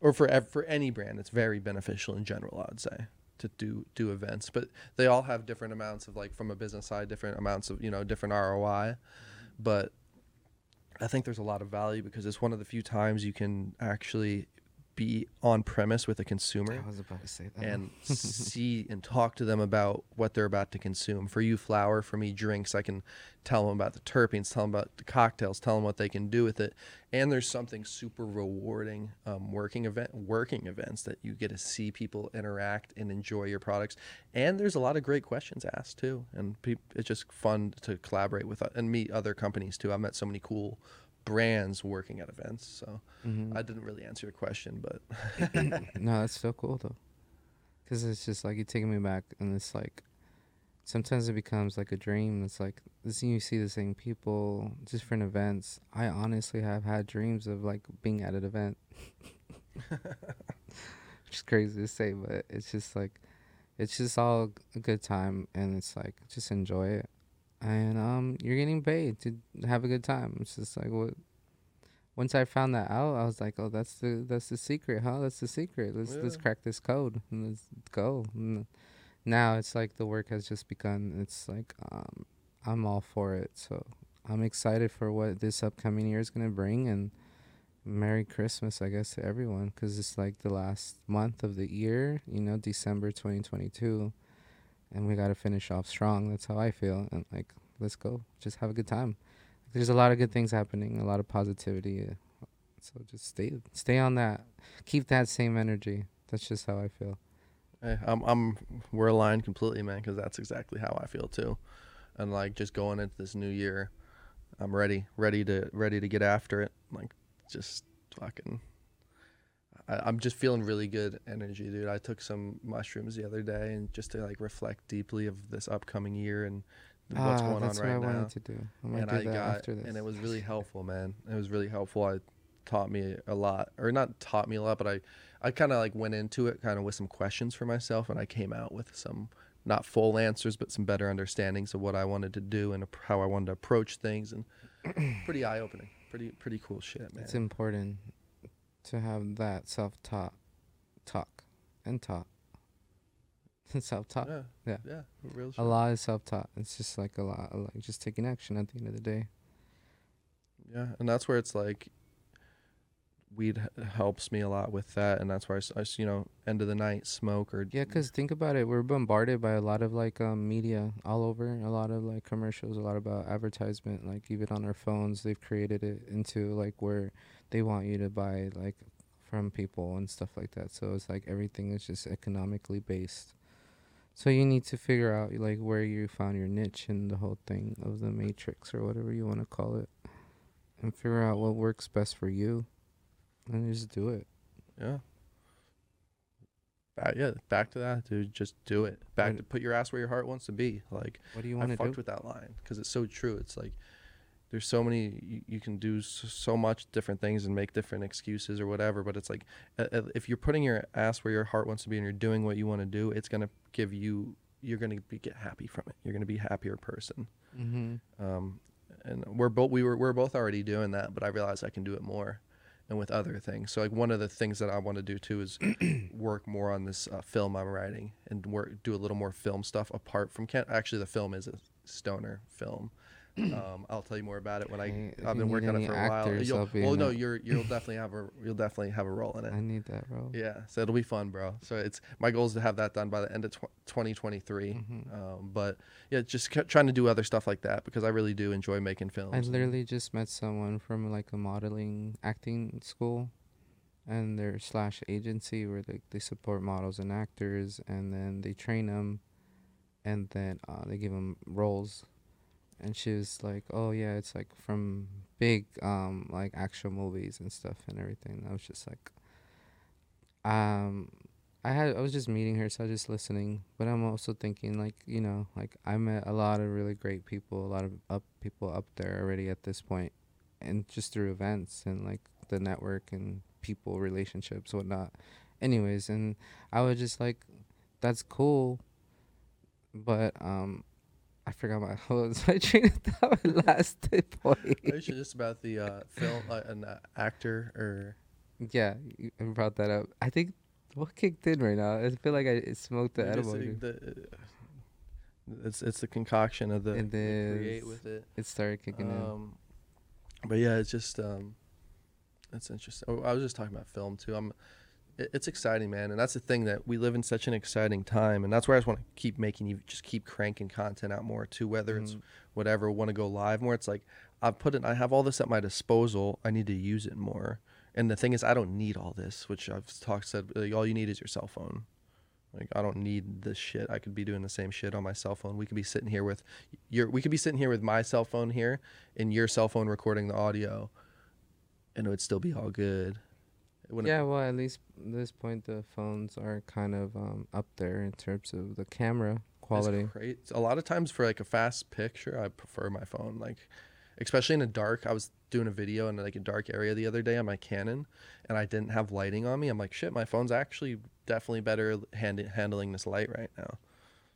or for for any brand, it's very beneficial in general, I'd say to do do events, but they all have different amounts of like from a business side, different amounts of, you know, different ROI. But I think there's a lot of value because it's one of the few times you can actually be on premise with a consumer i was about to say that and see and talk to them about what they're about to consume. For you, flour. For me, drinks. I can tell them about the terpenes, tell them about the cocktails, tell them what they can do with it. And there's something super rewarding um, working event, working events that you get to see people interact and enjoy your products. And there's a lot of great questions asked too, and peop it's just fun to collaborate with uh, and meet other companies too. I've met so many cool brands working at events. So Mhm. I didn't really answer your question, but no that's so cool though because it's just like you're taking me back and it's like sometimes it becomes like a dream it's like this you see the same people different events i honestly have had dreams of like being at an event which is crazy to say but it's just like it's just all a good time and it's like just enjoy it and um you're getting paid to have a good time. It's just like what once i found that out i was like oh that's the that's the secret huh? That's the secret. Let's let's crack this code. And let's go. And now it's like the work has just begun. It's like um i'm all for it. So i'm excited for what this upcoming year is going to bring. And merry christmas i guess to everyone. Because it's like the last month of the year you know december 2022 and we got to finish off strong. That's how i feel and like let's go. Just have a good time. There's a lot of good things happening a lot of positivity uh, so just stay stay on that. Keep that same energy. That's just how i feel. Hey, I'm, I'm, we're aligned completely, man, because that's exactly how I feel too. And like just going into this new year, I'm ready, ready to, ready to get after it. Like, just fucking, I, I'm just feeling really good energy, dude. I took some mushrooms the other day and just to like reflect deeply of this upcoming year and what's Ah, going on that's right what I now wanted to do. I might and do I that got after this. and it was really helpful, man. It was really helpful. I taught me a lot, or not taught me a lot, but I I kind of like went into it kind of with some questions for myself, and I came out with some not full answers, but some better understandings of what I wanted to do and how I wanted to approach things, and pretty eye opening, pretty pretty cool shit, man. it's important to have that self-taught talk and taught. self-taught. yeah, yeah. yeah, real A lot is self-taught. It's just like a lot, like just taking action at the end of the day. Yeah, and that's where it's like weed helps me a lot with that, and that's why I you know end of the night smoke or Yeah, cause think about it, we're bombarded by a lot of like um, media all over, a lot of like commercials, a lot about advertisement. Like even on our phones, they've created it into like where they want you to buy like from people and stuff like that. So it's like everything is just economically based. So you need to figure out like where you found your niche in the whole thing of the matrix or whatever you want to call it, and figure out what works best for you, and just do it. yeah. Back, yeah, back to that, dude. Just do it. Back to put your ass where your heart wants to be. Like What do you want to do? fucked with that line because it's so true. It's like there's so many you, you can do so, much different things and make different excuses or whatever. But it's like uh, if you're putting your ass where your heart wants to be and you're doing what you want to do, it's gonna give you. You're gonna be get happy from it. You're gonna be a happier person. Mm-hmm. Um, and we're both we were we're both already doing that, but I realized I can do it more, and with other things. So like one of the things that I want to do too is work more on this uh, film I'm writing and work do a little more film stuff apart from Kent. actually the film is a stoner film. Um, I'll tell you more about it when I, I have been working on it for a while. You'll, well, no, you're you'll definitely have a you'll definitely have a role in it. I need that, role. Yeah, so it'll be fun, bro. So it's my goal is to have that done by the end of tw- 2023. Mhm. Um, but yeah, just trying to do other stuff like that because I really do enjoy making films. I literally just met someone from like a modeling acting school, and their slash agency where they they support models and actors, and then they train them, and then uh, they give them roles. And she was like, "Oh yeah, it's like from big um like action movies and stuff and everything." I was just like, um, I had I was just meeting her, so I was just listening. But I'm also thinking like you know like I met a lot of really great people, a lot of up people up there already at this point, and just through events and like the network and people relationships whatnot. Anyways, and I was just like, that's cool, but um. I forgot my was my train of thought. Last point. It's just about the uh, film, uh, an uh, actor or Yeah, you brought that up. I think what kicked in right now. I feel like I smoked the is edible. the- it's it's the concoction of the It create with it. It started kicking in. Um, but yeah, it's just um, it's interesting. Oh, I was just talking about film too. I'm, it's exciting, man, and that's the thing that we live in such an exciting time, and that's where I just want to keep making you just keep cranking content out more too. Whether it's Mhm. whatever, want to go live more. It's like I've put it. I have all this at my disposal. I need to use it more. And the thing is, I don't need all this, which I've talked said. Like, all you need is your cell phone. Like I don't need this shit. I could be doing the same shit on my cell phone. We could be sitting here with your. We could be sitting here with my cell phone here, and your cell phone recording the audio, and it would still be all good. Yeah, well, at least at this point, the phones are kind of um, up there in terms of the camera quality. Great. A lot of times for like a fast picture, I prefer my phone. Like, especially in a dark. I was doing a video in like a dark area the other day on my Canon, and I didn't have lighting on me. I'm like, shit, my phone's actually definitely better hand- handling this light right now.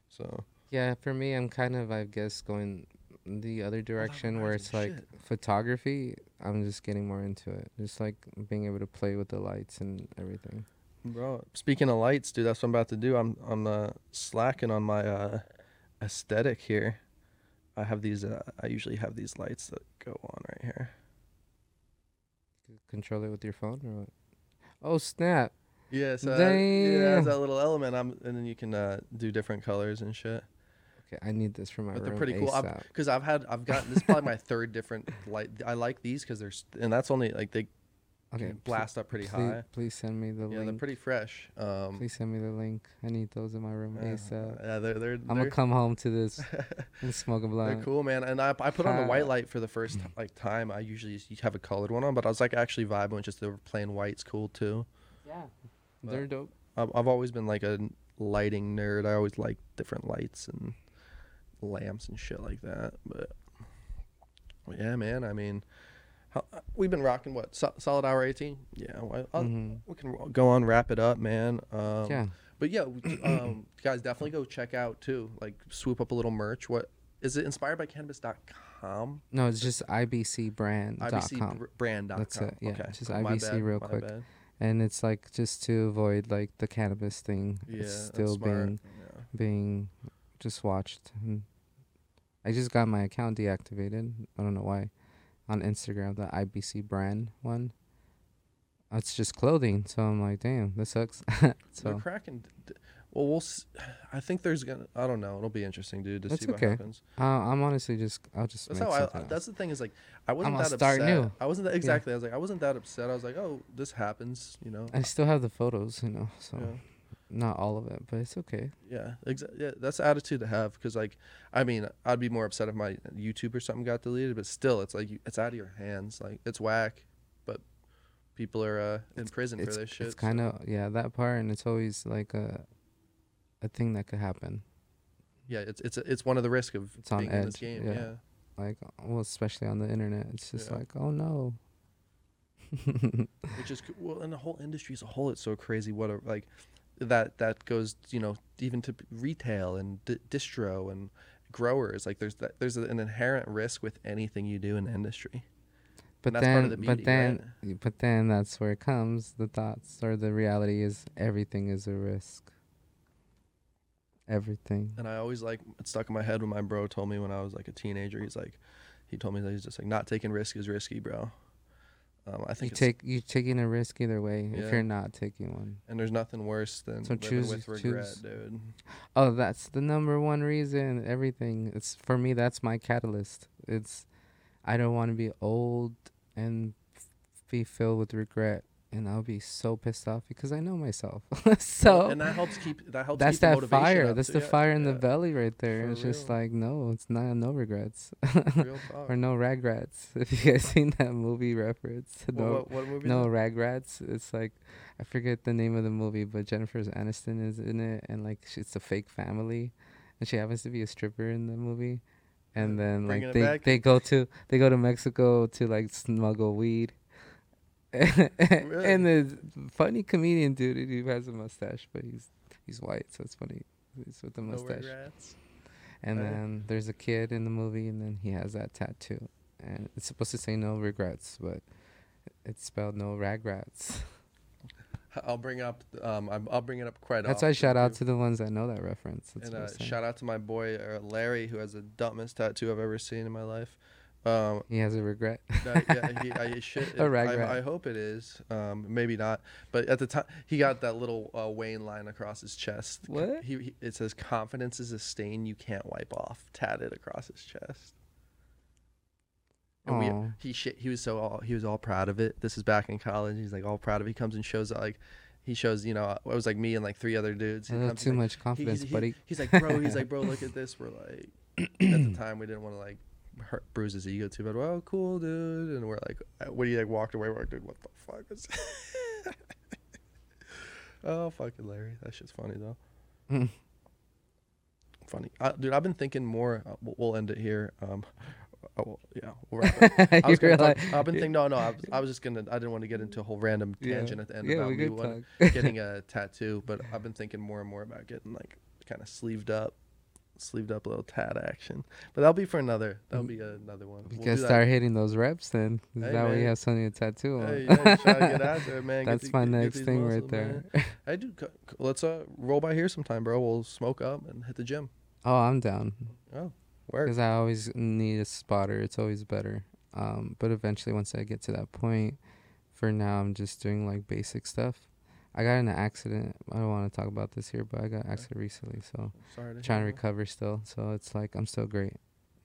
So Yeah, for me, I'm kind of, I guess, going the other direction where it's like shit. photography. I'm just getting more into it. Just like being able to play with the lights and everything. Bro, speaking of lights, dude, that's what I'm about to do. I'm I'm uh, slacking on my uh, aesthetic here. I have these. Uh, I usually have these lights that go on right here. Control it with your phone or what? Oh, snap. Yeah, so yeah, it has Damn. that little element. I'm, and then you can uh, do different colors and shit. Okay, I need this for my But they're room pretty cool. I've- ASAP. Because I've had, I've gotten this is probably my third different light. I like these because they're, and that's only like they Okay, can pl- blast up pretty please, high. Please send me the link. Yeah, they're pretty fresh. Um, Please send me the link. I need those in my room yeah, ASAP. yeah, they're they're I'm gonna come home to this and smoke a they're cool, man. And I, I put on the white light for the first like time. I usually just have a colored one on, but I was like actually vibing with just the plain white's cool too. Yeah, But- they're dope. I've, I've always been like a lighting nerd. I always like different lights and lamps and shit like that. But yeah, man. I mean, how, we've been rocking what so, solid hour eighteen. Yeah, well, Mhm. we can go on wrap it up, man. Um, yeah, But yeah, um, guys, definitely go check out too. Like swoop up a little merch. What is it? Inspired by cannabis.com? no, it's just ibcbrand.com. IBCbrand.com. That's it, yeah, Okay. just my IBC bad, real my quick. bad. and it's like just to avoid like the cannabis thing. Yeah, it's still being Yeah. being just watched. And I just got my account deactivated. I don't know why. On Instagram, the IBC brand one. it's just clothing. So I'm like, damn, this sucks. so They're cracking. Well, we'll. s- I think there's gonna. I don't know. It'll be interesting, dude, to see what okay. happens. uh, I'm honestly just, I'll just. That's how I. That's the thing is like I wasn't that start upset. new. I wasn't that, exactly. I was like I wasn't that upset. I was like, oh, this happens. You know. I still have the photos, you know, so yeah. Not all of it, but it's okay. Yeah, exa- yeah, that's the attitude to have. Because like, I mean, I'd be more upset if my YouTube or something got deleted, but still, it's like you, it's out of your hands. Like it's whack, but people are uh, in prison it's for this shit. it's kind of yeah that part, and it's always like a, a thing that could happen. yeah, it's it's it's one of the risks of It's on being in this edge, game. yeah. Yeah. Like well, especially on the internet, it's just Yeah. like oh no. which is well, and the whole industry as a whole, it's so crazy. What a like that that goes, you know, even to retail and d- distro and growers. Like there's that there's an inherent risk with anything you do in the industry. But that's part then, of the but beauty, then, but then that's where it comes. The thoughts or the reality is everything is a risk. Everything. And I always like it stuck in my head when my bro told me when I was like a teenager. He's like, he told me that he's just like not taking risk is risky, bro. Um, I think you take you taking a risk either way Yeah. if you're not taking one. and there's nothing worse than So choose- with regret, choose. dude. Oh, that's the number one reason. Everything. It's for me. That's my catalyst. It's I don't want to be old and f- be filled with regret, and I'll be so pissed off because I know myself. so and that helps keep that helps. that's keep the that motivation fire. up, That's too. the Yeah, fire in the belly right there. For it's just like no, it's not no regrets Real or no ragrats. If you guys seen that movie reference, What- no what, what movie? no it? ragrats. It's like I forget the name of the movie, but Jennifer Aniston is in it, and like she- it's a fake family, and she happens to be a stripper in the movie, and then Bringing like they they go to they go to Mexico to like smuggle weed. And the funny comedian dude who has a mustache, but he's he's white, so it's funny. He's with the mustache. And Right. then there's a kid in the movie, and then he has that tattoo, and it's supposed to say no regrets, but it's spelled no ragrats. I'll bring up. Um, I'm- I'll bring it up quite That's often. That's why shout out to the ones that know that reference. That's and uh, shout out to my boy uh, Larry, who has the dumbest tattoo I've ever seen in my life. Um, he has a regret. that- yeah, he, I, A rag I. I hope it is. Um, maybe not. But at the time, he got that little uh, Wayne line across his chest. What? He, he it says confidence is a stain you can't wipe off, tatted across his chest. And we, he sh- he was so all, he was all proud of it. This is back in college. He's like all proud of. it. He comes and shows like he shows you know it was like me and like three other dudes. He comes, too like, much he- confidence, he's, he- buddy. He's like, bro. He's like, bro. Look at this. We're like, at the time we didn't want to like hurt, bruise his ego too bad. Well, cool, dude. And we're like, what do you like? Walked away. We're like, dude, what the fuck is? oh, fucking Larry. That shit's funny though. Mm. Funny, dude. I've been thinking more. Uh, we'll- we'll end it here. Um, oh, yeah. We'll. I was gonna realize, talk, I've been thinking. No, no. I was, I was just gonna. I didn't want to get into a whole random Yeah. tangent at the end yeah, about me talk. getting a tattoo, but I've been thinking more and more about getting like kind of sleeved up, sleeved up little tat action. But that'll be for another. That'll be another one. We We'll can do start hitting those reps then. Is Hey, that way you have something to tattoo on? Hey, yeah, to get out there, man. Get That's the- my next thing right there. man. I do. c- c- Let's uh roll by here sometime, bro. We'll smoke up and hit the gym. Oh, I'm down. Oh, work. Because I always need a spotter. It's always better. Um, but eventually, once I get to that point, for now, I'm just doing like basic stuff. I got in an accident. I don't want to talk about this here, but I got accident recently, so Sorry to trying to hear that. recover still. So it's like I'm still great.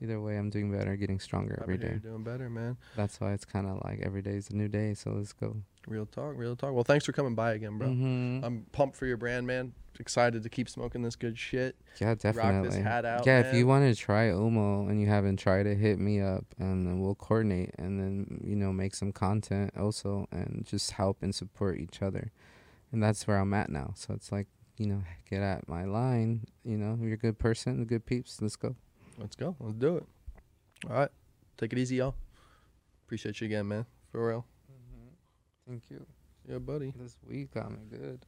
Either way, I'm doing better, getting stronger every day. You're doing better, man. That's why it's kind of like every day is a new day. So let's go. Real talk, real talk. Well, thanks for coming by again, bro. Mhm. I'm pumped for your brand, man. Excited to keep smoking this good shit. yeah, definitely. Rock this hat out, yeah, if you want to try Humo and you haven't tried it, hit me up and then we'll coordinate and then you know make some content also and just help and support each other. And that's where I'm at now. So it's like you know get at my line. You know you're a good person, good peeps. Let's go. Let's go. Let's do it. All right. Take it easy, y'all. Appreciate you again, man. For real. Mm-hmm. Thank you. Yeah, buddy. This week me good.